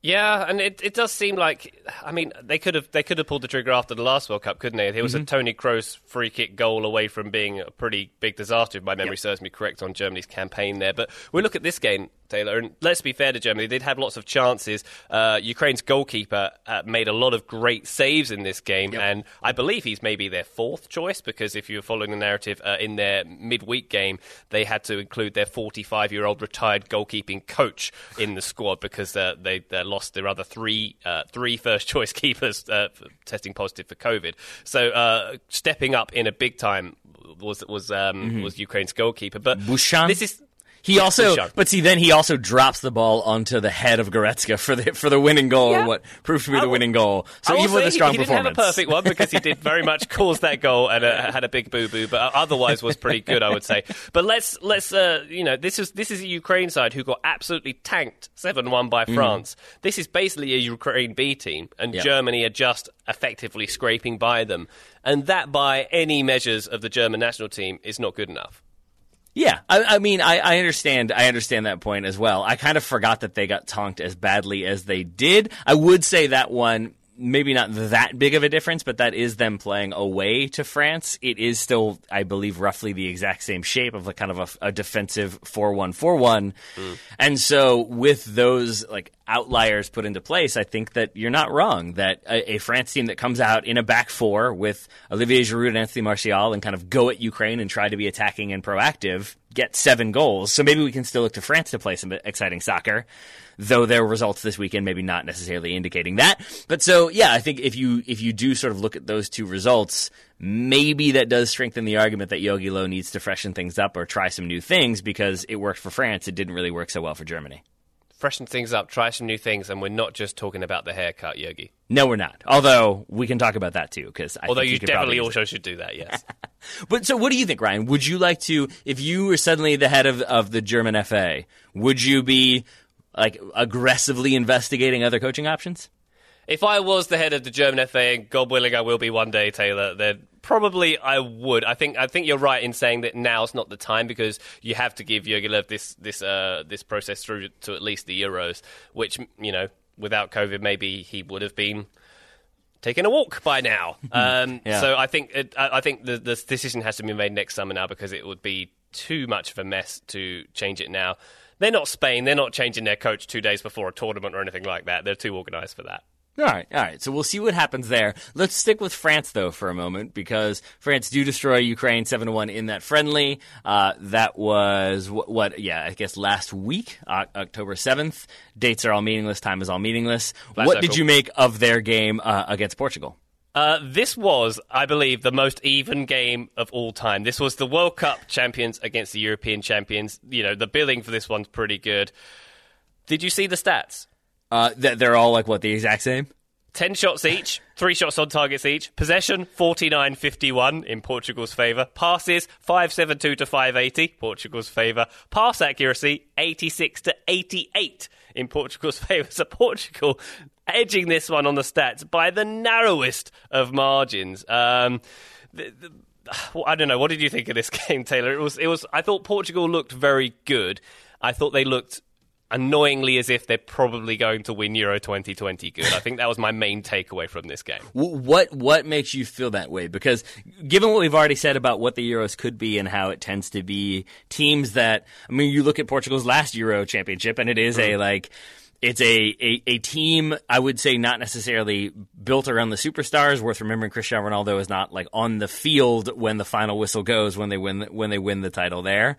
Yeah, and it, it does seem like I mean they could have they could have pulled the trigger after the last World Cup, couldn't they? It was mm-hmm. a Tony Kroos free kick goal away from being a pretty big disaster, if my memory yep. serves me correct, on Germany's campaign there. But we look at this game, Taylor, and let's be fair to Germany, they'd have lots of chances. Uh, Ukraine's goalkeeper uh, made a lot of great saves in this game, yep. and I believe he's maybe their fourth choice because if you're following the narrative uh, in their midweek game, they had to include their 45 year old retired goalkeeping coach in the squad because uh, they lost their other three uh, three first choice keepers uh, testing positive for COVID. So stepping up in a big time was was um, mm-hmm. was Ukraine's goalkeeper, but Bushchan? this is he also, but see, then he also drops the ball onto the head of Goretzka for the for the winning goal, yeah. or what proved to be the winning goal. So even with a strong he, he didn't have a perfect one because he did very much cause that goal and uh, had a big boo boo, but otherwise was pretty good, I would say. But let's let's uh, you know this is this is a Ukraine side who got absolutely tanked seven one by mm. France. Mm. This is basically a Ukraine B team, and yep. Germany are just effectively scraping by them, and that by any measures of the German national team is not good enough. Yeah, I, I mean, I, I, understand. I understand that point as well. I kind of forgot that they got tonked as badly as they did. I would say that one maybe not that big of a difference, but that is them playing away to France. It is still, I believe, roughly the exact same shape of a kind of a, a defensive four one four one. Mm. And so with those, like outliers put into place, I think that you're not wrong. That a, a, France team that comes out in a back four with Olivier Giroud and Anthony Martial and kind of go at Ukraine and try to be attacking and proactive get seven goals. So maybe we can still look to France to play some exciting soccer, though their results this weekend maybe not necessarily indicating that. But so yeah, I think if you if you do sort of look at those two results, maybe that does strengthen the argument that Jogi Löw needs to freshen things up or try some new things because it worked for France. It didn't really work so well for Germany freshen things up, try some new things, and we're not just talking about the haircut, Jogi. No, we're not. Although we can talk about that too, because although you, you definitely also should do that, yes. but so, what do you think, Ryan? Would you like to, if you were suddenly the head of of the German FA, would you be like aggressively investigating other coaching options? If I was the head of the German FA, and God willing, I will be one day, Taylor, then probably I would. I think I think you're right in saying that now's not the time because you have to give Jurgen Löw this this uh, this process through to at least the Euros, which you know without COVID maybe he would have been taking a walk by now. Um, yeah. So I think it, I think the, the decision has to be made next summer now because it would be too much of a mess to change it now. They're not Spain. They're not changing their coach two days before a tournament or anything like that. They're too organised for that. All right, all right. So we'll see what happens there. Let's stick with France though for a moment because France do destroy Ukraine seven to one in that friendly. Uh, that was what, what, Yeah, I guess last week, uh, October seventh. Dates are all meaningless. Time is all meaningless. What circle. did you make of their game uh, against Portugal? Uh, this was, I believe, the most even game of all time. This was the World Cup champions against the European champions. You know, the billing for this one's pretty good. Did you see the stats? Uh, they're all like what the exact same. 10 shots each, three shots on targets each. Possession 49 51 in Portugal's favour. Passes 572 to 580, Portugal's favour. Pass accuracy 86 to 88 in Portugal's favour. So Portugal edging this one on the stats by the narrowest of margins. Um, the, the, I don't know. What did you think of this game, Taylor? It was. It was. I thought Portugal looked very good. I thought they looked annoyingly as if they're probably going to win Euro 2020 good. I think that was my main takeaway from this game. What what makes you feel that way? Because given what we've already said about what the Euros could be and how it tends to be teams that I mean you look at Portugal's last Euro championship and it is a mm-hmm. like it's a, a, a, team, I would say, not necessarily built around the superstars. Worth remembering, Cristiano Ronaldo is not like on the field when the final whistle goes when they win when they win the title there.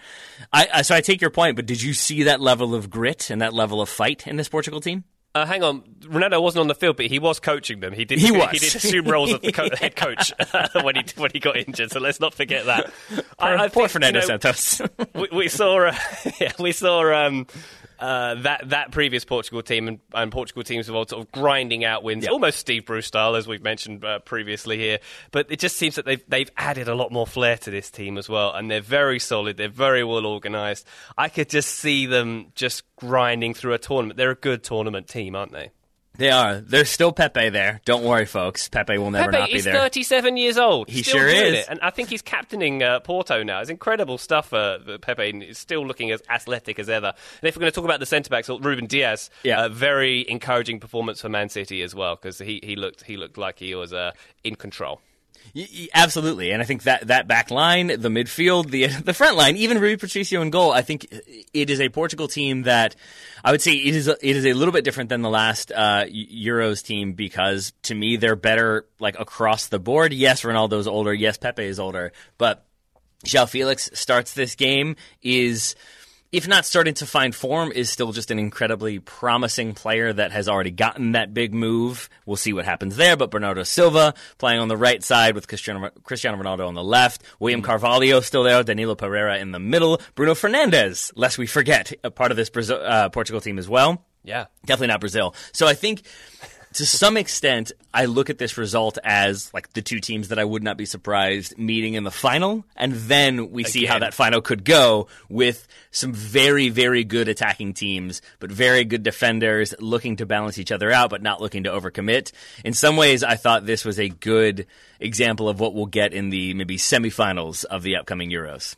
I, so I take your point, but did you see that level of grit and that level of fight in this Portugal team? Uh, hang on, Ronaldo wasn't on the field, but he was coaching them. He did. He, was. he did assume roles of the co- head coach when he when he got injured. So let's not forget that. Poor, I, I poor think, Fernando you know, Santos. we, we, saw. Uh, yeah, we saw. Um, uh, that that previous Portugal team and, and Portugal teams of old sort of grinding out wins, almost Steve Bruce style, as we've mentioned uh, previously here. But it just seems that they've they've added a lot more flair to this team as well, and they're very solid. They're very well organised. I could just see them just grinding through a tournament. They're a good tournament team, aren't they? They are. There's still Pepe there. Don't worry, folks. Pepe will never Pepe not be there. Pepe He's 37 years old. He sure is. It. And I think he's captaining uh, Porto now. It's incredible stuff. Uh, Pepe is still looking as athletic as ever. And if we're going to talk about the centre backs, Ruben Dias, yeah. Uh, very encouraging performance for Man City as well because he, he looked he looked like he was uh, in control. Absolutely, and I think that that back line, the midfield, the the front line, even Rui Patricio in goal, I think it is a Portugal team that I would say it is a, it is a little bit different than the last uh, Euros team because to me they're better like across the board. Yes, Ronaldo's older. Yes, Pepe is older, but João Felix starts this game is if not starting to find form, is still just an incredibly promising player that has already gotten that big move. We'll see what happens there. But Bernardo Silva playing on the right side with Cristiano, Cristiano Ronaldo on the left. William Carvalho still there. Danilo Pereira in the middle. Bruno Fernandes, lest we forget, a part of this Brazil, uh, Portugal team as well. Yeah. Definitely not Brazil. So I think to some extent, I look at this result as like the two teams that I would not be surprised meeting in the final, and then we Again. see how that final could go with some very, very good attacking teams, but very good defenders looking to balance each other out, but not looking to overcommit. In some ways, I thought this was a good example of what we'll get in the maybe semifinals of the upcoming Euros.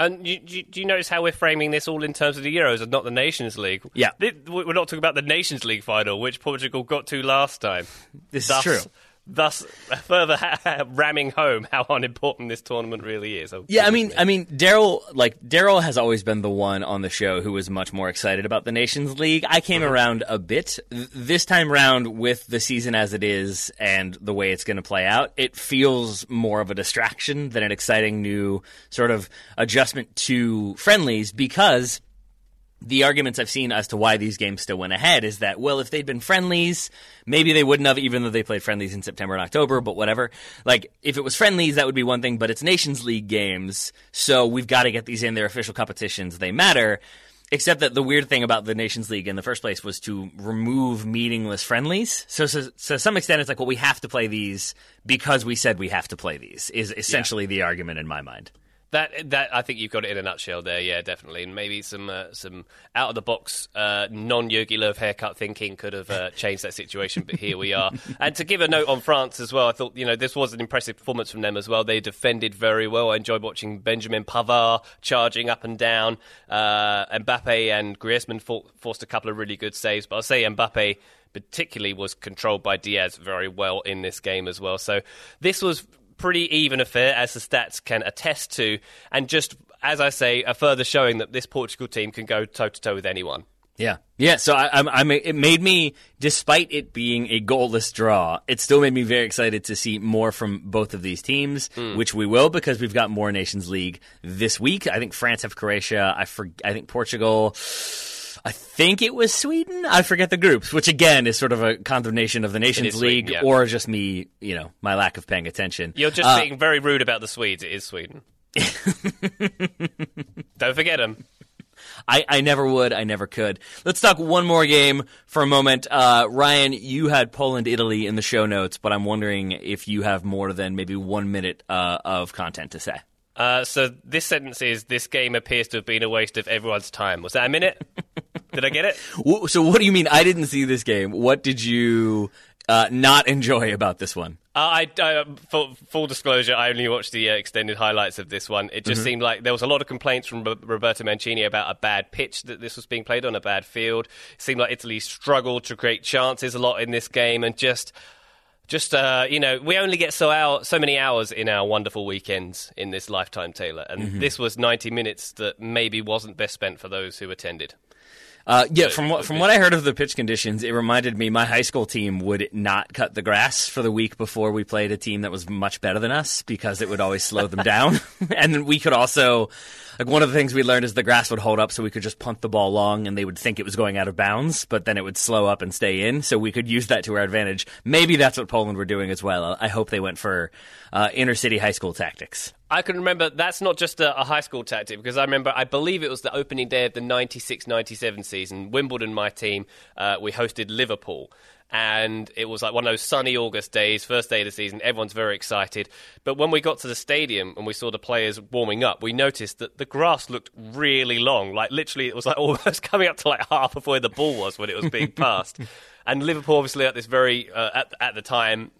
And you, you, do you notice how we're framing this all in terms of the Euros and not the Nations League? Yeah. We're not talking about the Nations League final, which Portugal got to last time. This Thus, is true. Thus further ramming home how unimportant this tournament really is. Oh, yeah, I mean, me. I mean, Daryl, like Daryl has always been the one on the show who was much more excited about the Nations League. I came mm-hmm. around a bit this time round with the season as it is and the way it's going to play out. It feels more of a distraction than an exciting new sort of adjustment to friendlies because the arguments I've seen as to why these games still went ahead is that, well, if they'd been friendlies, maybe they wouldn't have, even though they played friendlies in September and October, but whatever. Like, if it was friendlies, that would be one thing, but it's Nations League games, so we've got to get these in their official competitions. They matter. Except that the weird thing about the Nations League in the first place was to remove meaningless friendlies. So, so, so to some extent, it's like, well, we have to play these because we said we have to play these, is essentially yeah. the argument in my mind. That that I think you've got it in a nutshell there. Yeah, definitely, and maybe some uh, some out of the box uh, non Jogi Löw haircut thinking could have uh, changed that situation. But here we are. and to give a note on France as well, I thought you know this was an impressive performance from them as well. They defended very well. I enjoyed watching Benjamin Pavard charging up and down. Uh, Mbappe and Griezmann forced a couple of really good saves, but I'll say Mbappe particularly was controlled by Dias very well in this game as well. So this was pretty even affair, as the stats can attest to, and just as I say, a further showing that this Portugal team can go toe to toe with anyone. Yeah, yeah. So I, I, I, it made me, despite it being a goalless draw, it still made me very excited to see more from both of these teams, mm. which we will because we've got more Nations League this week. I think France have Croatia. I for, I think Portugal. I think it was Sweden. I forget the groups, which again is sort of a condemnation of the Nations League, Sweden, yeah. or just me, you know, my lack of paying attention. You're just uh, being very rude about the Swedes. It is Sweden. Don't forget them. I, I never would. I never could. Let's talk one more game for a moment. Uh, Ryan, you had Poland, Italy in the show notes, but I'm wondering if you have more than maybe one minute uh, of content to say. Uh, so this sentence is: "This game appears to have been a waste of everyone's time." Was that a minute? did I get it? So what do you mean? I didn't see this game. What did you uh, not enjoy about this one? Uh, I, uh, full, full, disclosure, I only watched the uh, extended highlights of this one. It just mm-hmm. seemed like there was a lot of complaints from Roberto Mancini about a bad pitch that this was being played on, a bad field. It seemed like Italy struggled to create chances a lot in this game, and just just uh, you know, we only get so hour, so many hours in our wonderful weekends in this lifetime, Taylor, and mm-hmm. this was ninety minutes that maybe wasn't best spent for those who attended. Uh, yeah, from what from what I heard of the pitch conditions, it reminded me my high school team would not cut the grass for the week before we played a team that was much better than us because it would always slow them down, and then we could also like one of the things we learned is the grass would hold up so we could just punt the ball long and they would think it was going out of bounds, but then it would slow up and stay in. So we could use that to our advantage. Maybe that's what Poland were doing as well. I hope they went for uh, inner city high school tactics. I can remember that's not just a, a, high school tactic because I remember I believe it was the opening day of the 96-97 season. Wimbledon, my team, uh, we hosted Liverpool, and it was like one of those sunny August days, first day of the season. Everyone's very excited. But when we got to the stadium and we saw the players warming up, we noticed that the grass looked really long. Like literally, it was like almost coming up to like half of where the ball was when it was being passed. and Liverpool, obviously, at this very uh, at, at the time,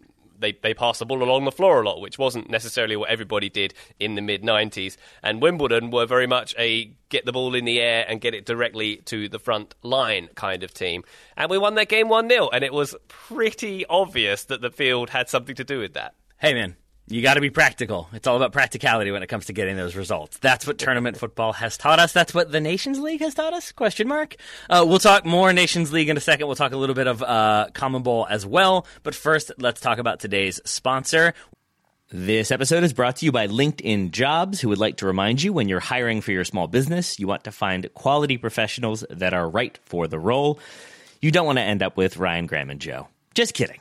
they, they passed the ball along the floor a lot, which wasn't necessarily what everybody did in the mid 90s. And Wimbledon were very much a get the ball in the air and get it directly to the front line kind of team. And we won that game 1 0, and it was pretty obvious that the field had something to do with that. Hey, man, you got to be practical. It's all about practicality when it comes to getting those results. That's what tournament football has taught us. That's what the Nations League has taught us. Question mark. Uh, we'll talk more Nations League in a second. We'll talk a little bit of uh, CONMEBOL as well. But first, let's talk about today's sponsor. This episode is brought to you by LinkedIn Jobs, who would like to remind you when you're hiring for your small business, you want to find quality professionals that are right for the role. You don't want to end up with Ryan Graham and Joe. Just kidding.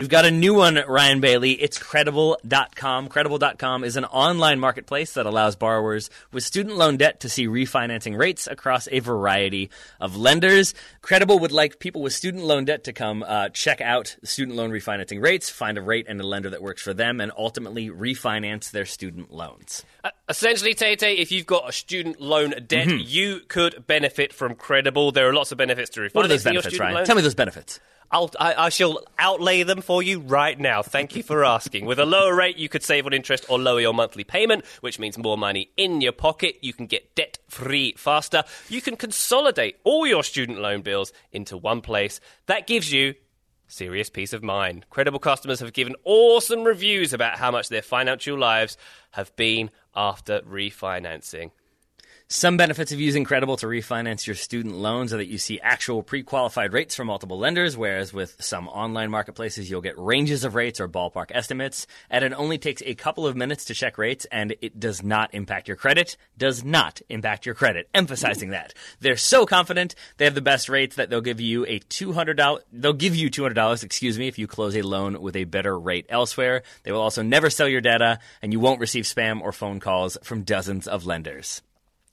We've got a new one, Ryan Bailey. It's credible.com. Credible.com is an online marketplace that allows borrowers with student loan debt to see refinancing rates across a variety of lenders. Credible would like people with student loan debt to come uh, check out student loan refinancing rates, find a rate and a lender that works for them, and ultimately refinance their student loans. Uh, essentially, Tate, if you've got a student loan debt, mm-hmm. you could benefit from Credible. There are lots of benefits to refinancing what are those benefits, your student Ryan? loans. Tell me those benefits. I'll, I, I, shall outlay them for you right now. Thank you for asking. With a lower rate, you could save on interest or lower your monthly payment, which means more money in your pocket. You can get debt free faster. You can consolidate all your student loan bills into one place. That gives you serious peace of mind. Credible customers have given awesome reviews about how much their financial lives have been after refinancing. Some benefits of using Credible to refinance your student loans are that you see actual pre qualified rates from multiple lenders, whereas with some online marketplaces, you'll get ranges of rates or ballpark estimates. And it only takes a couple of minutes to check rates, and it does not impact your credit. Does not impact your credit. Emphasizing that. They're so confident they have the best rates that they'll give you a $200, they'll give you $200, excuse me, if you close a loan with a better rate elsewhere. They will also never sell your data, and you won't receive spam or phone calls from dozens of lenders.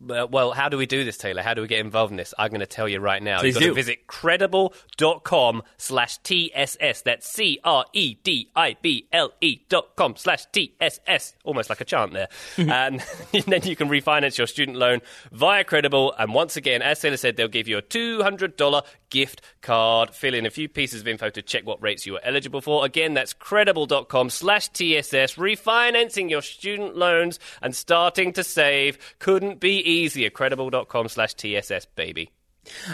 Well, how do we do this, Taylor? How do we get involved in this? I'm going to tell you right now. Please You've got do. to visit credible.com slash TSS. That's C R E D I B L E dot com slash TSS. Almost like a chant there. and then you can refinance your student loan via Credible. And once again, as Taylor said, they'll give you a $200 gift card. Fill in a few pieces of info to check what rates you are eligible for. Again, that's credible.com slash TSS. Refinancing your student loans and starting to save couldn't be easier. Credible.com slash TSS, baby.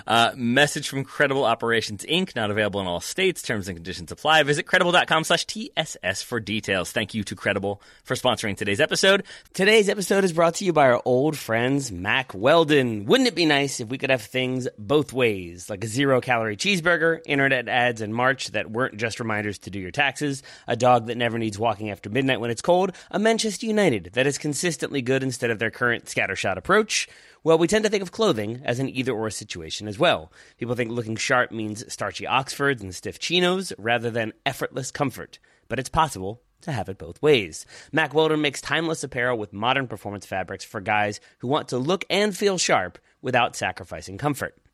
Uh, message from Credible Operations Inc. Not available in all states. Terms and conditions apply. Visit credible.com slash TSS for details. Thank you to Credible for sponsoring today's episode. Today's episode is brought to you by our old friends, Mack Weldon. Wouldn't it be nice if we could have things both ways, like a zero calorie cheeseburger, internet ads in March that weren't just reminders to do your taxes, a dog that never needs walking after midnight when it's cold, a Manchester United that is consistently good instead of their current scattershot approach? Well, we tend to think of clothing as an either or situation as well. People think looking sharp means starchy Oxfords and stiff chinos rather than effortless comfort. But it's possible to have it both ways. Mack Weldon makes timeless apparel with modern performance fabrics for guys who want to look and feel sharp without sacrificing comfort.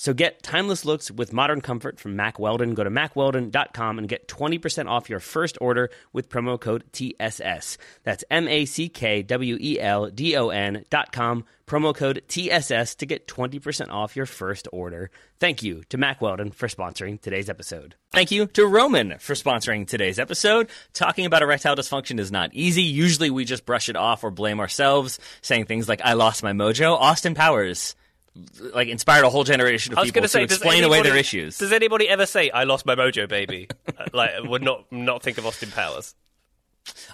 So get timeless looks with modern comfort from Mack Weldon. Go to mackweldon.com and get 20% off your first order with promo code TSS. That's M A C K W E L D O N dot com, promo code TSS to get 20% off your first order. Thank you to Mack Weldon for sponsoring today's episode. Thank you to Roman for sponsoring today's episode. Talking about erectile dysfunction is not easy. Usually we just brush it off or blame ourselves, saying things like, I lost my mojo. Austin Powers like inspired a whole generation of people to say, to explain anybody, away their issues. Does anybody ever say, "I lost my mojo, baby"? Like, would not not think of Austin Powers.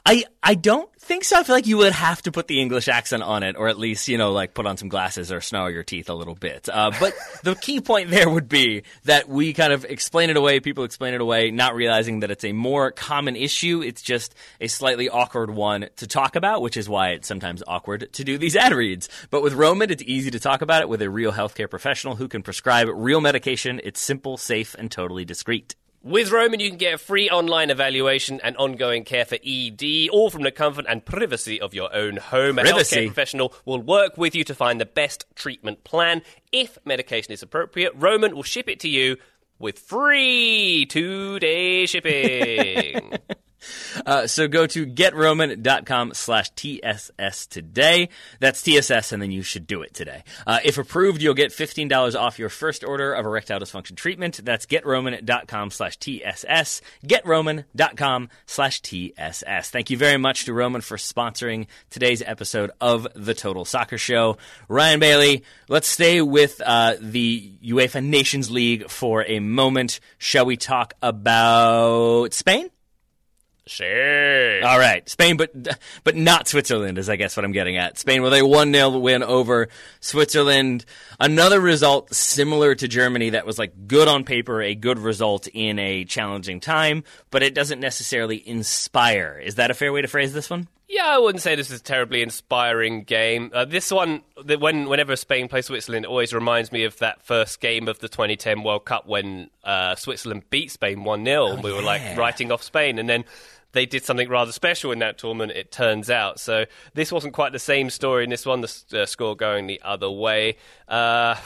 I I don't think so. I feel like you would have to put the English accent on it, or at least you know, like put on some glasses or snarl your teeth a little bit. Uh, but the key point there would be that we kind of explain it away. People explain it away, not realizing that it's a more common issue. It's just a slightly awkward one to talk about, which is why it's sometimes awkward to do these ad reads. But with Roman, it's easy to talk about it with a real healthcare professional who can prescribe real medication. It's simple, safe, and totally discreet. With Roman, you can get a free online evaluation and ongoing care for ED, all from the comfort and privacy of your own home. A Privacy. healthcare professional will work with you to find the best treatment plan. If medication is appropriate, Roman will ship it to you with free two-day shipping. Uh, so go to getroman.com slash TSS today. That's TSS, and then you should do it today. Uh, if approved, you'll get $15 off your first order of erectile dysfunction treatment. That's getroman.com slash TSS. Getroman.com slash TSS. Thank you very much to Roman for sponsoring today's episode of The Total Soccer Show. Ryan Bailey, let's stay with uh, the UEFA Nations League for a moment. Shall we talk about Spain? Sure. All right, Spain, but but not Switzerland is I guess what I'm getting at. Spain with a one 0 win over Switzerland. Another result similar to Germany that was like good on paper, a good result in a challenging time, but it doesn't necessarily inspire. Is that a fair way to phrase this one? Yeah, I wouldn't say this is a terribly inspiring game. Uh, this one, the, when whenever Spain plays Switzerland, it always reminds me of that first game of the 2010 World Cup when uh, Switzerland beat Spain 1 0. and we were like writing off Spain. And then they did something rather special in that tournament, it turns out. So this wasn't quite the same story in this one, the uh, score going the other way. Uh,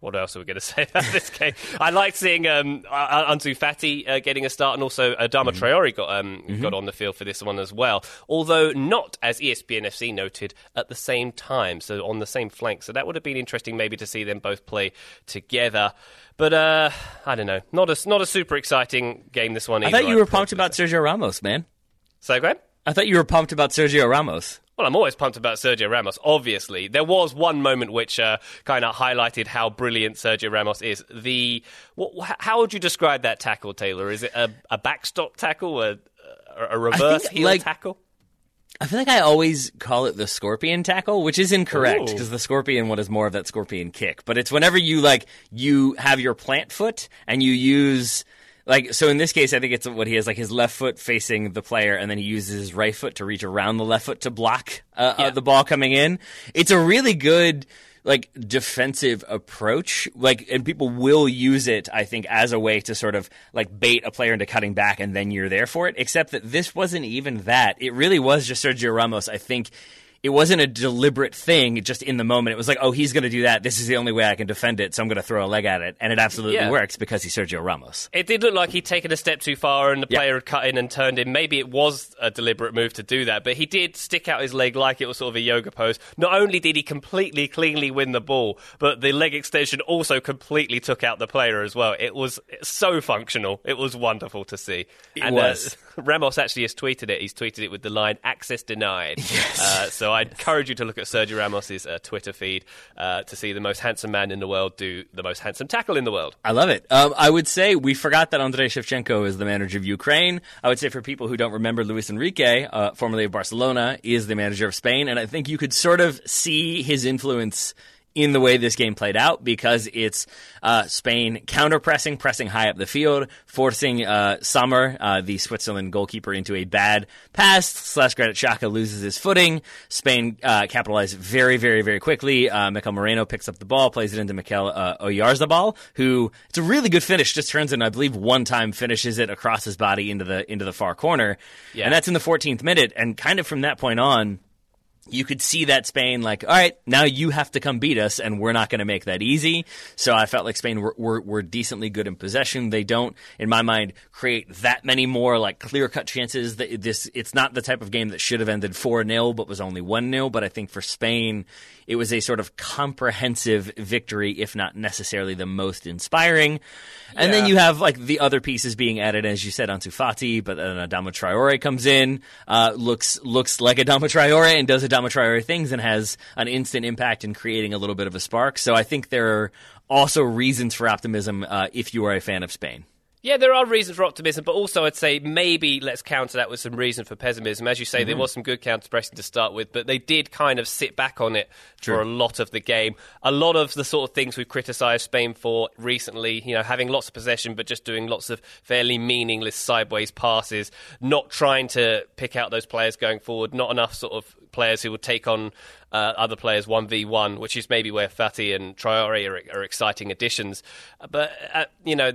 what else are we going to say about this game? I liked seeing um, Ansu Fati uh, getting a start, and also Adama Traore got um, got on the field for this one as well. Although not, as ESPN FC noted, at the same time, so on the same flank. So that would have been interesting, maybe to see them both play together. But uh, I don't know, not a not a super exciting game. This one. I thought you were pumped about Sergio Ramos, man. So, Graham? I thought you were pumped about Sergio Ramos. Well, I'm always pumped about Sergio Ramos, obviously. There was one moment which uh, kind of highlighted how brilliant Sergio Ramos is. The what, How would you describe that tackle, Taylor? Is it a, a backstop tackle, a, a, a reverse think, heel like- tackle? I feel like I always call it the scorpion tackle, which is incorrect because the scorpion one is more of that scorpion kick. But it's whenever you like you have your plant foot and you use like so in this case I think it's what he has like his left foot facing the player and then he uses his right foot to reach around the left foot to block uh, Yeah. uh, the ball coming in. It's a really good like defensive approach like and people will use it i think as a way to sort of like bait a player into cutting back and then you're there for it except that this wasn't even that it really was just sergio ramos i think it wasn't a deliberate thing just in the moment it was like oh he's going to do that this is the only way i can defend it so i'm going to throw a leg at it and it absolutely Yeah. works because he's sergio ramos It did look like he'd taken a step too far and the Yeah. player had cut in and turned in. Maybe it was a deliberate move to do that, but he did stick out his leg like it was sort of a yoga pose. Not only did he completely cleanly win the ball, but the leg extension also completely took out the player as well. It was so functional. It was wonderful to see. It and, was. Uh, Ramos actually has tweeted it. He's tweeted it with the line "access denied." Yes. Uh, so I encourage you to look at Sergio Ramos's uh, Twitter feed uh, to see the most handsome man in the world do the most handsome tackle in the world. I love it. Um, I would say we forgot that Andrei Shevchenko is the manager of Ukraine. I would say for people who don't remember, Luis Enrique, uh, formerly of Barcelona, is the manager of Spain, and I think you could sort of see his influence in the way this game played out because it's uh, Spain counter pressing, pressing high up the field, forcing uh, Sommer, uh, the Switzerland goalkeeper, into a bad pass. Slash Granit Xhaka loses his footing. Spain uh, capitalized very, very, very quickly. Uh, Mikel Moreno picks up the ball, plays it into Mikel uh, Oyarzabal, who it's a really good finish. Just turns in, I believe, one time finishes it across his body into the into the far corner, Yeah. and that's in the 14th minute. And kind of from that point on you could see that Spain, like, all right, now you have to come beat us, and we're not going to make that easy. So I felt like Spain were, were, were decently good in possession. They don't, in my mind, create that many more like clear cut chances. That this, it's not the type of game that should have ended four 0 but was only one 0 But I think for Spain, it was a sort of comprehensive victory, if not necessarily the most inspiring. And then you have like the other pieces being added, as you said, Ansu Fati, but then Adama Traore comes in, uh, looks looks like Adama Traore and does Adama Traore things and has an instant impact in creating a little bit of a spark. So I think there are also reasons for optimism uh, if you are a fan of Spain. Yeah, there are reasons for optimism, but also I'd say maybe let's counter that with some reason for pessimism. As you say, there was some good counter pressing to start with, but they did kind of sit back on it for a lot of the game. A lot of the sort of things we've criticised Spain for recently, you know, having lots of possession but just doing lots of fairly meaningless sideways passes, not trying to pick out those players going forward, not enough sort of players who would take on uh, other players 1v1, which is maybe where Fati and Traore are, are exciting additions. But, uh, you know,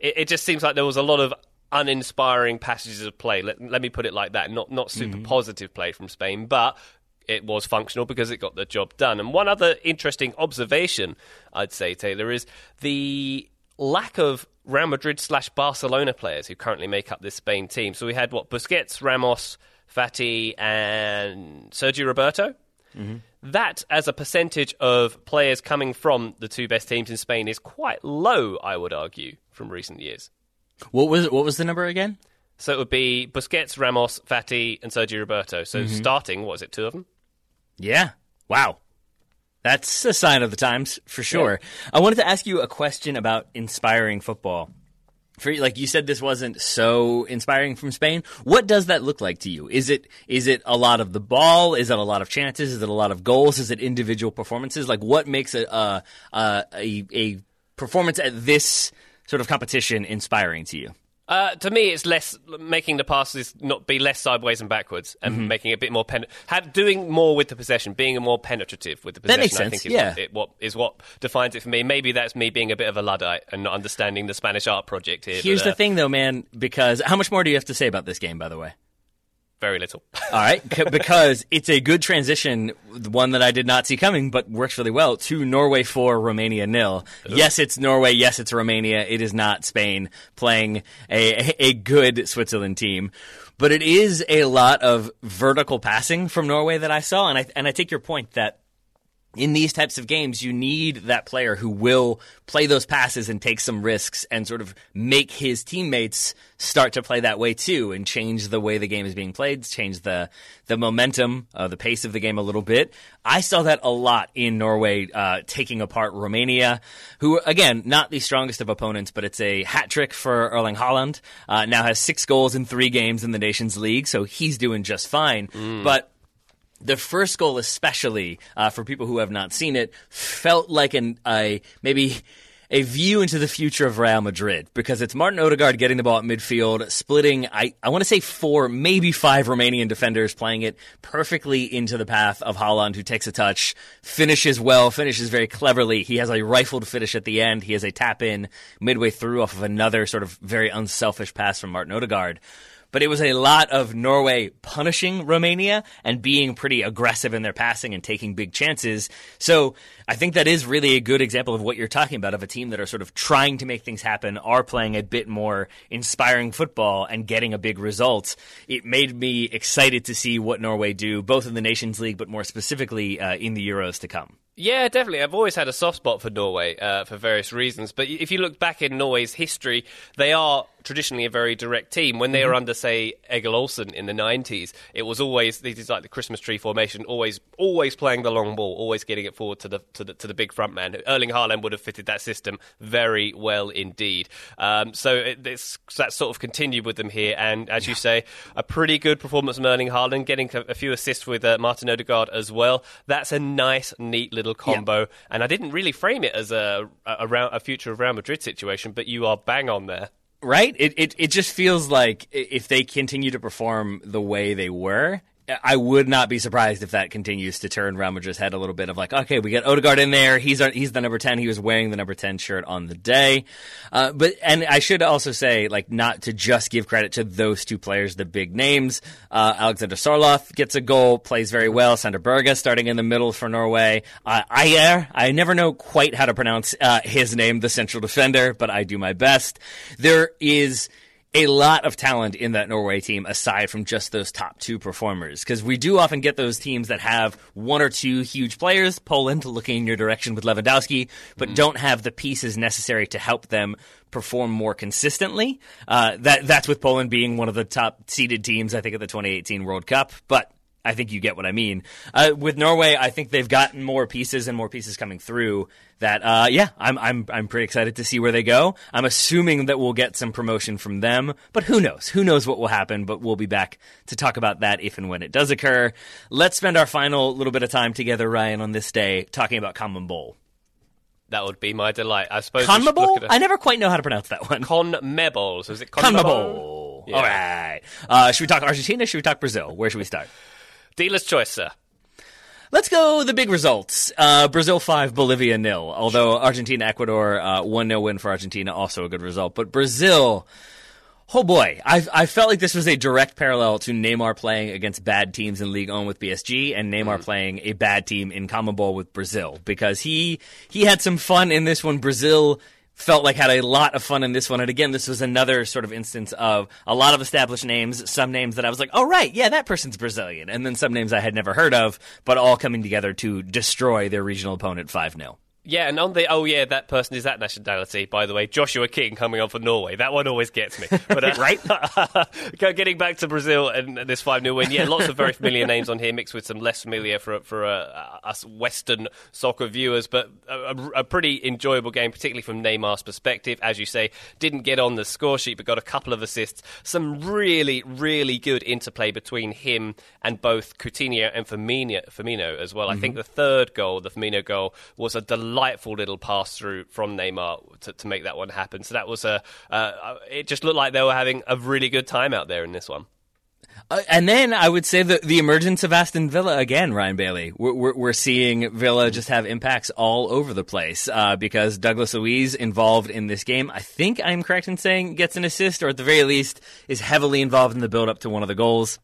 it, it just seems like there was a lot of uninspiring passages of play. Let, let me put it like that. Not not super positive play from Spain, but it was functional because it got the job done. And one other interesting observation, I'd say, Taylor, is the lack of Real Madrid slash Barcelona players who currently make up this Spain team. So we had what Busquets, Ramos, Fati, and Sergio Roberto. Mm-hmm. That, as a percentage of players coming from the two best teams in Spain, is quite low, I would argue, from recent years. What was what was the number again? So it would be Busquets, Ramos, Fati, and Sergio Roberto. So mm-hmm. starting, what was it, two of them? Yeah. Wow. That's a sign of the times for sure. I wanted to ask you a question about inspiring football. For like you said, this wasn't so inspiring from Spain. What does that look like to you? Is it is it a lot of the ball? Is it a lot of chances? Is it a lot of goals? Is it individual performances? Like what makes a a a, a, a performance at this sort of competition inspiring to you? Uh, to me, it's less making the passes not be less sideways and backwards, and Mm-hmm. making a bit more pen- have, doing more with the possession, being more penetrative with the possession. That makes I sense, think is yeah. what, it, what is what defines it for me. Maybe that's me being a bit of a luddite and not understanding the Spanish art project here. Here's but, the uh, thing, though, man. Because how much more do you have to say about this game, by the way? Very little. All right, c- because it's a good transition, one that I did not see coming, but works really well to Norway four, Romania nil. Yes, it's Norway. Yes, it's Romania. It is not Spain playing a a good Switzerland team, but it is a lot of vertical passing from Norway that I saw, and I and I take your point that in these types of games, you need that player who will play those passes and take some risks and sort of make his teammates start to play that way too and change the way the game is being played, change the the momentum, uh, the pace of the game a little bit. I saw that a lot in Norway uh, taking apart Romania, who again not the strongest of opponents, but it's a hat trick for Erling Haaland. Uh, now has six goals in three games in the Nations League, so he's doing just fine. But the first goal, especially uh, for people who have not seen it, felt like an a maybe a view into the future of Real Madrid because it's Martin Odegaard getting the ball at midfield, splitting. I, I want to say four, maybe five Romanian defenders, playing it perfectly into the path of Haaland, who takes a touch, finishes well, finishes very cleverly. He has a rifled finish at the end. He has a tap in midway through off of another sort of very unselfish pass from Martin Odegaard but it was a lot of Norway punishing Romania and being pretty aggressive in their passing and taking big chances. So I think that is really a good example of what you're talking about of a team that are sort of trying to make things happen, are playing a bit more inspiring football and getting a big result. It made me excited to see what Norway do, both in the Nations League, but more specifically uh, in the Euros to come. Yeah, definitely. I've always had a soft spot for Norway uh, for various reasons. But if you look back in Norway's history, they are traditionally a very direct team. When they were under, say, Egil Olsen in the 90s, it was always, this is like the Christmas tree formation, always always playing the long ball, always getting it forward to the, to the, to the big front man. Erling Haaland would have fitted that system very well indeed. Um, so it, it's, that sort of continued with them here. And as you say, a pretty good performance from Erling Haaland, getting a, a few assists with uh, Martin Odegaard as well. That's a nice, neat little combo. And I didn't really frame it as a, a, a future of Real Madrid situation, but you are bang on there. Right? It, it it just feels like if they continue to perform the way they were, I would not be surprised if that continues to turn Madrid's head a little bit of like, okay, we got Odegaard in there. He's our, he's the number ten. He was wearing the number ten shirt on the day. Uh, but and I should also say, like, not to just give credit to those two players, the big names. Uh, Alexander Sorloth gets a goal, plays very well. Sander Berge starting in the middle for Norway. Uh, Ajer, I never know quite how to pronounce uh, his name, the central defender, but I do my best. There is a lot of talent in that Norway team aside from just those top two performers. Because we do often get those teams that have one or two huge players, Poland looking in your direction with Lewandowski, but don't have the pieces necessary to help them perform more consistently. Uh, that that's with Poland being one of the top seeded teams, I think, at the 2018 World Cup. But I think you get what I mean. Uh, with Norway, I think they've gotten more pieces and more pieces coming through. That uh, yeah, I'm I'm I'm pretty excited to see where they go. I'm assuming that we'll get some promotion from them, but who knows? Who knows what will happen? But we'll be back to talk about that if and when it does occur. Let's spend our final little bit of time together, Ryan, on this day talking about CONMEBOL. That would be my delight. I suppose. CONMEBOL? a- I never quite know how to pronounce that one. CONMEBOL. So is it CONMEBOL? CONMEBOL. Yeah. All right. Uh, should we talk Argentina? Should we talk Brazil? Where should we start? Dealer's choice, sir. Let's go the big results. Uh, Brazil 5, Bolivia nil. Although Argentina, Ecuador, uh, 1 0 win for Argentina, also a good result. But Brazil, oh boy, I, I felt like this was a direct parallel to Neymar playing against bad teams in Ligue 1 with PSG and Neymar playing a bad team in CONMEBOL with Brazil because he, he had some fun in this one. Brazil felt like had a lot of fun in this one. And again, this was another sort of instance of a lot of established names, some names that I was like, oh, right, yeah, that person's Brazilian. And then some names I had never heard of, but all coming together to destroy their regional opponent 5 0. Yeah, and on the oh yeah, that person is that nationality. By the way, Joshua King coming on for Norway. That one always gets me. But uh, Right? getting back to Brazil and this five 0 win. Yeah, lots of very familiar names on here, mixed with some less familiar for for uh, us Western soccer viewers. But a, a- pretty enjoyable game, particularly from Neymar's perspective. As you say, didn't get on the score sheet, but got a couple of assists. Some really, really good interplay between him and both Coutinho and Firmino, Firmino as well. I think the third goal, the Firmino goal, was a delightful little pass through from Neymar to, to make that one happen. So that was a. Uh, it just looked like they were having a really good time out there in this one. Uh, and then I would say that the emergence of Aston Villa again, Ryan Bailey. We're, we're, we're seeing Villa just have impacts all over the place uh, because Douglas Luiz involved in this game. I think I'm correct in saying gets an assist, or at the very least is heavily involved in the build up to one of the goals.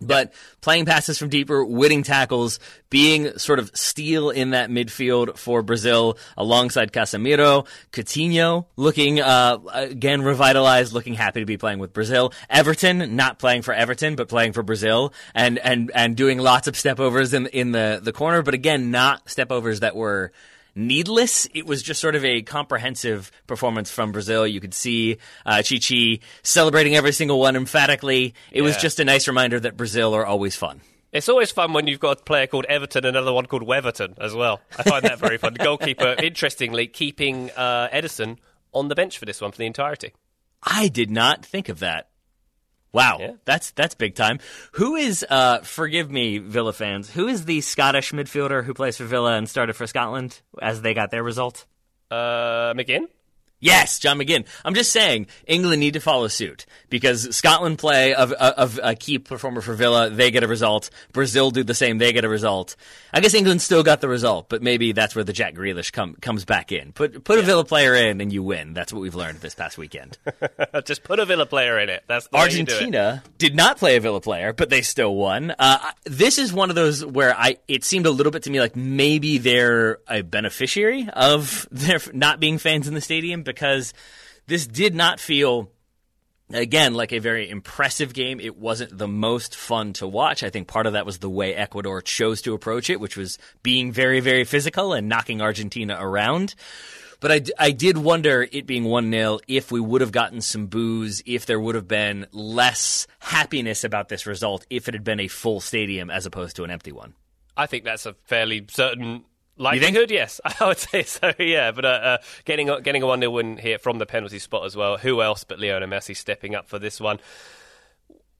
But playing passes from deeper, winning tackles, being sort of steel in that midfield for Brazil alongside Casemiro, Coutinho looking uh, again revitalized, looking happy to be playing with Brazil. Everton not playing for Everton, but playing for Brazil, and and and doing lots of stepovers in in the the corner, but again not stepovers that were needless. It was just sort of a comprehensive performance from Brazil. You could see uh, Tite celebrating every single one emphatically. It was just a nice reminder that Brazil are always fun. It's always fun when you've got a player called Everton and another one called Weverton as well. I find that very fun. The goalkeeper, interestingly, keeping uh, Ederson on the bench for this one for the entirety. I did not think of that. Wow, Yeah. that's that's big time. Who is? Uh, forgive me, Villa fans. Who is the Scottish midfielder who plays for Villa and started for Scotland as they got their result? Uh, McGinn? Yes, John McGinn. I'm just saying England need to follow suit because Scotland play of, of a key performer for Villa, they get a result. Brazil do the same, they get a result. I guess England still got the result, but maybe that's where the Jack Grealish come, comes back in. Put put a Villa player in and you win. That's what we've learned this past weekend. Just put a Villa player in it. That's the way you do it. Argentina did not play a Villa player, but they still won. Uh, this is one of those where I it seemed a little bit to me like maybe they're a beneficiary of their not being fans in the stadium because this did not feel again like a very impressive game. It wasn't the most fun to watch. I think part of that was the way ecuador chose to approach it which was being very very physical and knocking argentina around. But I did wonder, it being 1 0, if we would have gotten some boos, if there would have been less happiness about this result, if it had been a full stadium as opposed to an empty one. I think that's a fairly certain likelihood. Yes, I would say so. Yeah, but uh, uh, getting a, getting a one 0 win here from the penalty spot as well. Who else but Lionel Messi stepping up for this one?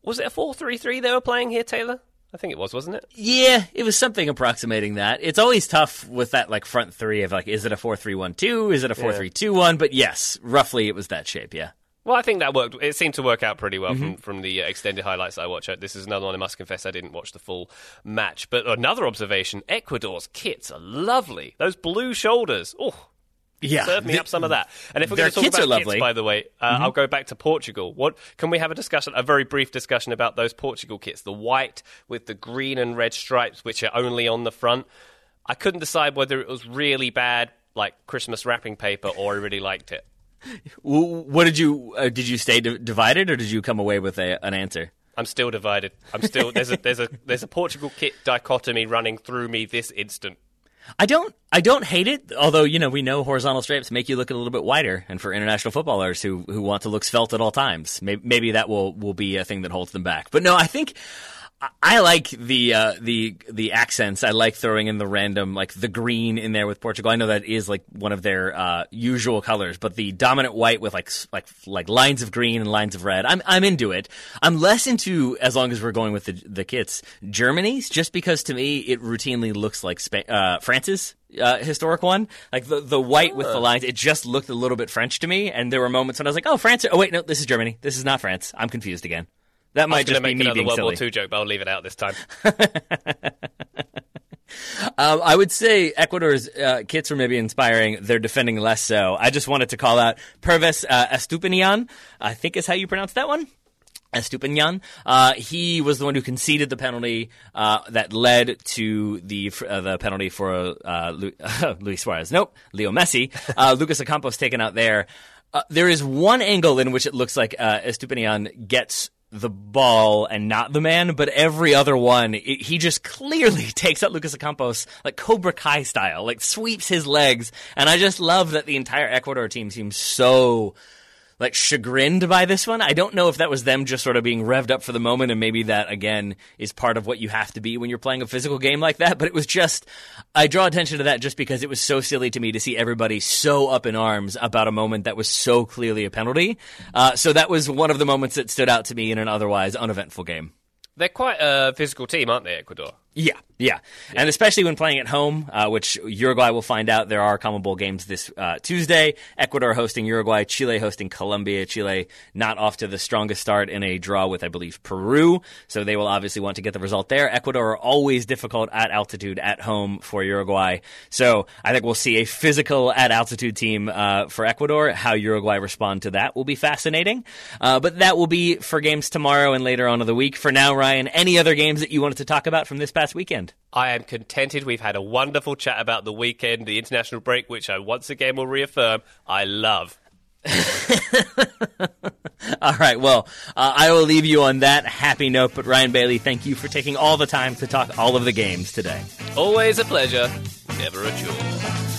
Was it a four three three they were playing here, Taylor? I think it was, wasn't it? Yeah, it was something approximating that. It's always tough with that like front three of like, is it a 4 3 1 2? Is it a 4 3 2 1? But yes, roughly it was that shape, yeah. Well, I think that worked. It seemed to work out pretty well Mm-hmm. from, from the uh, extended highlights I watched. This is another one. I must confess, I didn't watch the full match. But another observation: Ecuador's kits are lovely. Those blue shoulders. Oh, Yeah. serve me The- up some of that. And if we're going to talk about. Mm-hmm. kits, by the way, uh, I'll go back to Portugal. What can we have a discussion, a very brief discussion about those Portugal kits? The white with the green and red stripes, which are only on the front. I couldn't decide whether it was really bad, like Christmas wrapping paper, or I really liked it. What did you, uh, did you stay d- divided or did you come away with a, an answer? I'm still divided. I'm still there's a there's a there's a Portugal kit dichotomy running through me this instant. I don't. I don't hate it. Although you know, we know horizontal stripes make you look a little bit wider, and for international footballers who who want to look svelte at all times, maybe, maybe that will will be a thing that holds them back. But no, I think I like the uh, the the accents. I like throwing in the random like the green in there with Portugal. I know that is like one of their uh, usual colors, but the dominant white with like like like lines of green and lines of red. I'm I'm into it. I'm less into as long as we're going with the the kits Germany's just because to me it routinely looks like Spa- uh, France's uh, historic one. Like the the white with the lines, it just looked a little bit French to me. And there were moments when I was like, "Oh, France! Oh, wait, no, this is Germany. This is not France. I'm confused again." That might just be me another being World silly. War II joke, but I'll leave it out this time. Um, I would say Ecuador's uh, kits were maybe inspiring. They're defending less so. I just wanted to call out Pervis uh, Estupiñán. I think is how you pronounce that one. Estupiñán. Uh, he was the one who conceded the penalty uh, that led to the uh, the penalty for uh, Lu- Luis Suarez. Nope, Leo Messi. Uh, Lucas Ocampos taken out there. Uh, there is one angle in which it looks like uh, Estupiñán gets the ball and not the man, but every other one, it, he just clearly takes out Lucas Ocampos like Cobra Kai style, like sweeps his legs. And I just love that the entire Ecuador team seems so like chagrined by this one. I don't know if that was them just sort of being revved up for the moment, and maybe that again is part of what you have to be when you're playing a physical game like that. But it was just, I draw attention to that just because it was so silly to me to see everybody so up in arms about a moment that was so clearly a penalty. Uh, so that was one of the moments that stood out to me in an otherwise uneventful game. They're quite a physical team, aren't they, Ecuador? Yeah, yeah, and especially when playing at home, uh, which Uruguay will find out. There are CONMEBOL games this uh, Tuesday. Ecuador hosting Uruguay, Chile hosting Colombia. Chile not off to the strongest start in a draw with, I believe, Peru. So they will obviously want to get the result there. Ecuador are always difficult at altitude at home for Uruguay. So I think we'll see a physical at altitude team uh, for Ecuador. How Uruguay respond to that will be fascinating. Uh, but that will be for games tomorrow and later on of the week. For now, Ryan, any other games that you wanted to talk about from this past weekend? I am contented. We've had a wonderful chat about the weekend, the international break, which I once again will reaffirm I love. All right. Well, uh, I will leave you on that happy note. But Ryan Bailey, thank you for taking all the time to talk all of the games today. Always a pleasure, never a chore.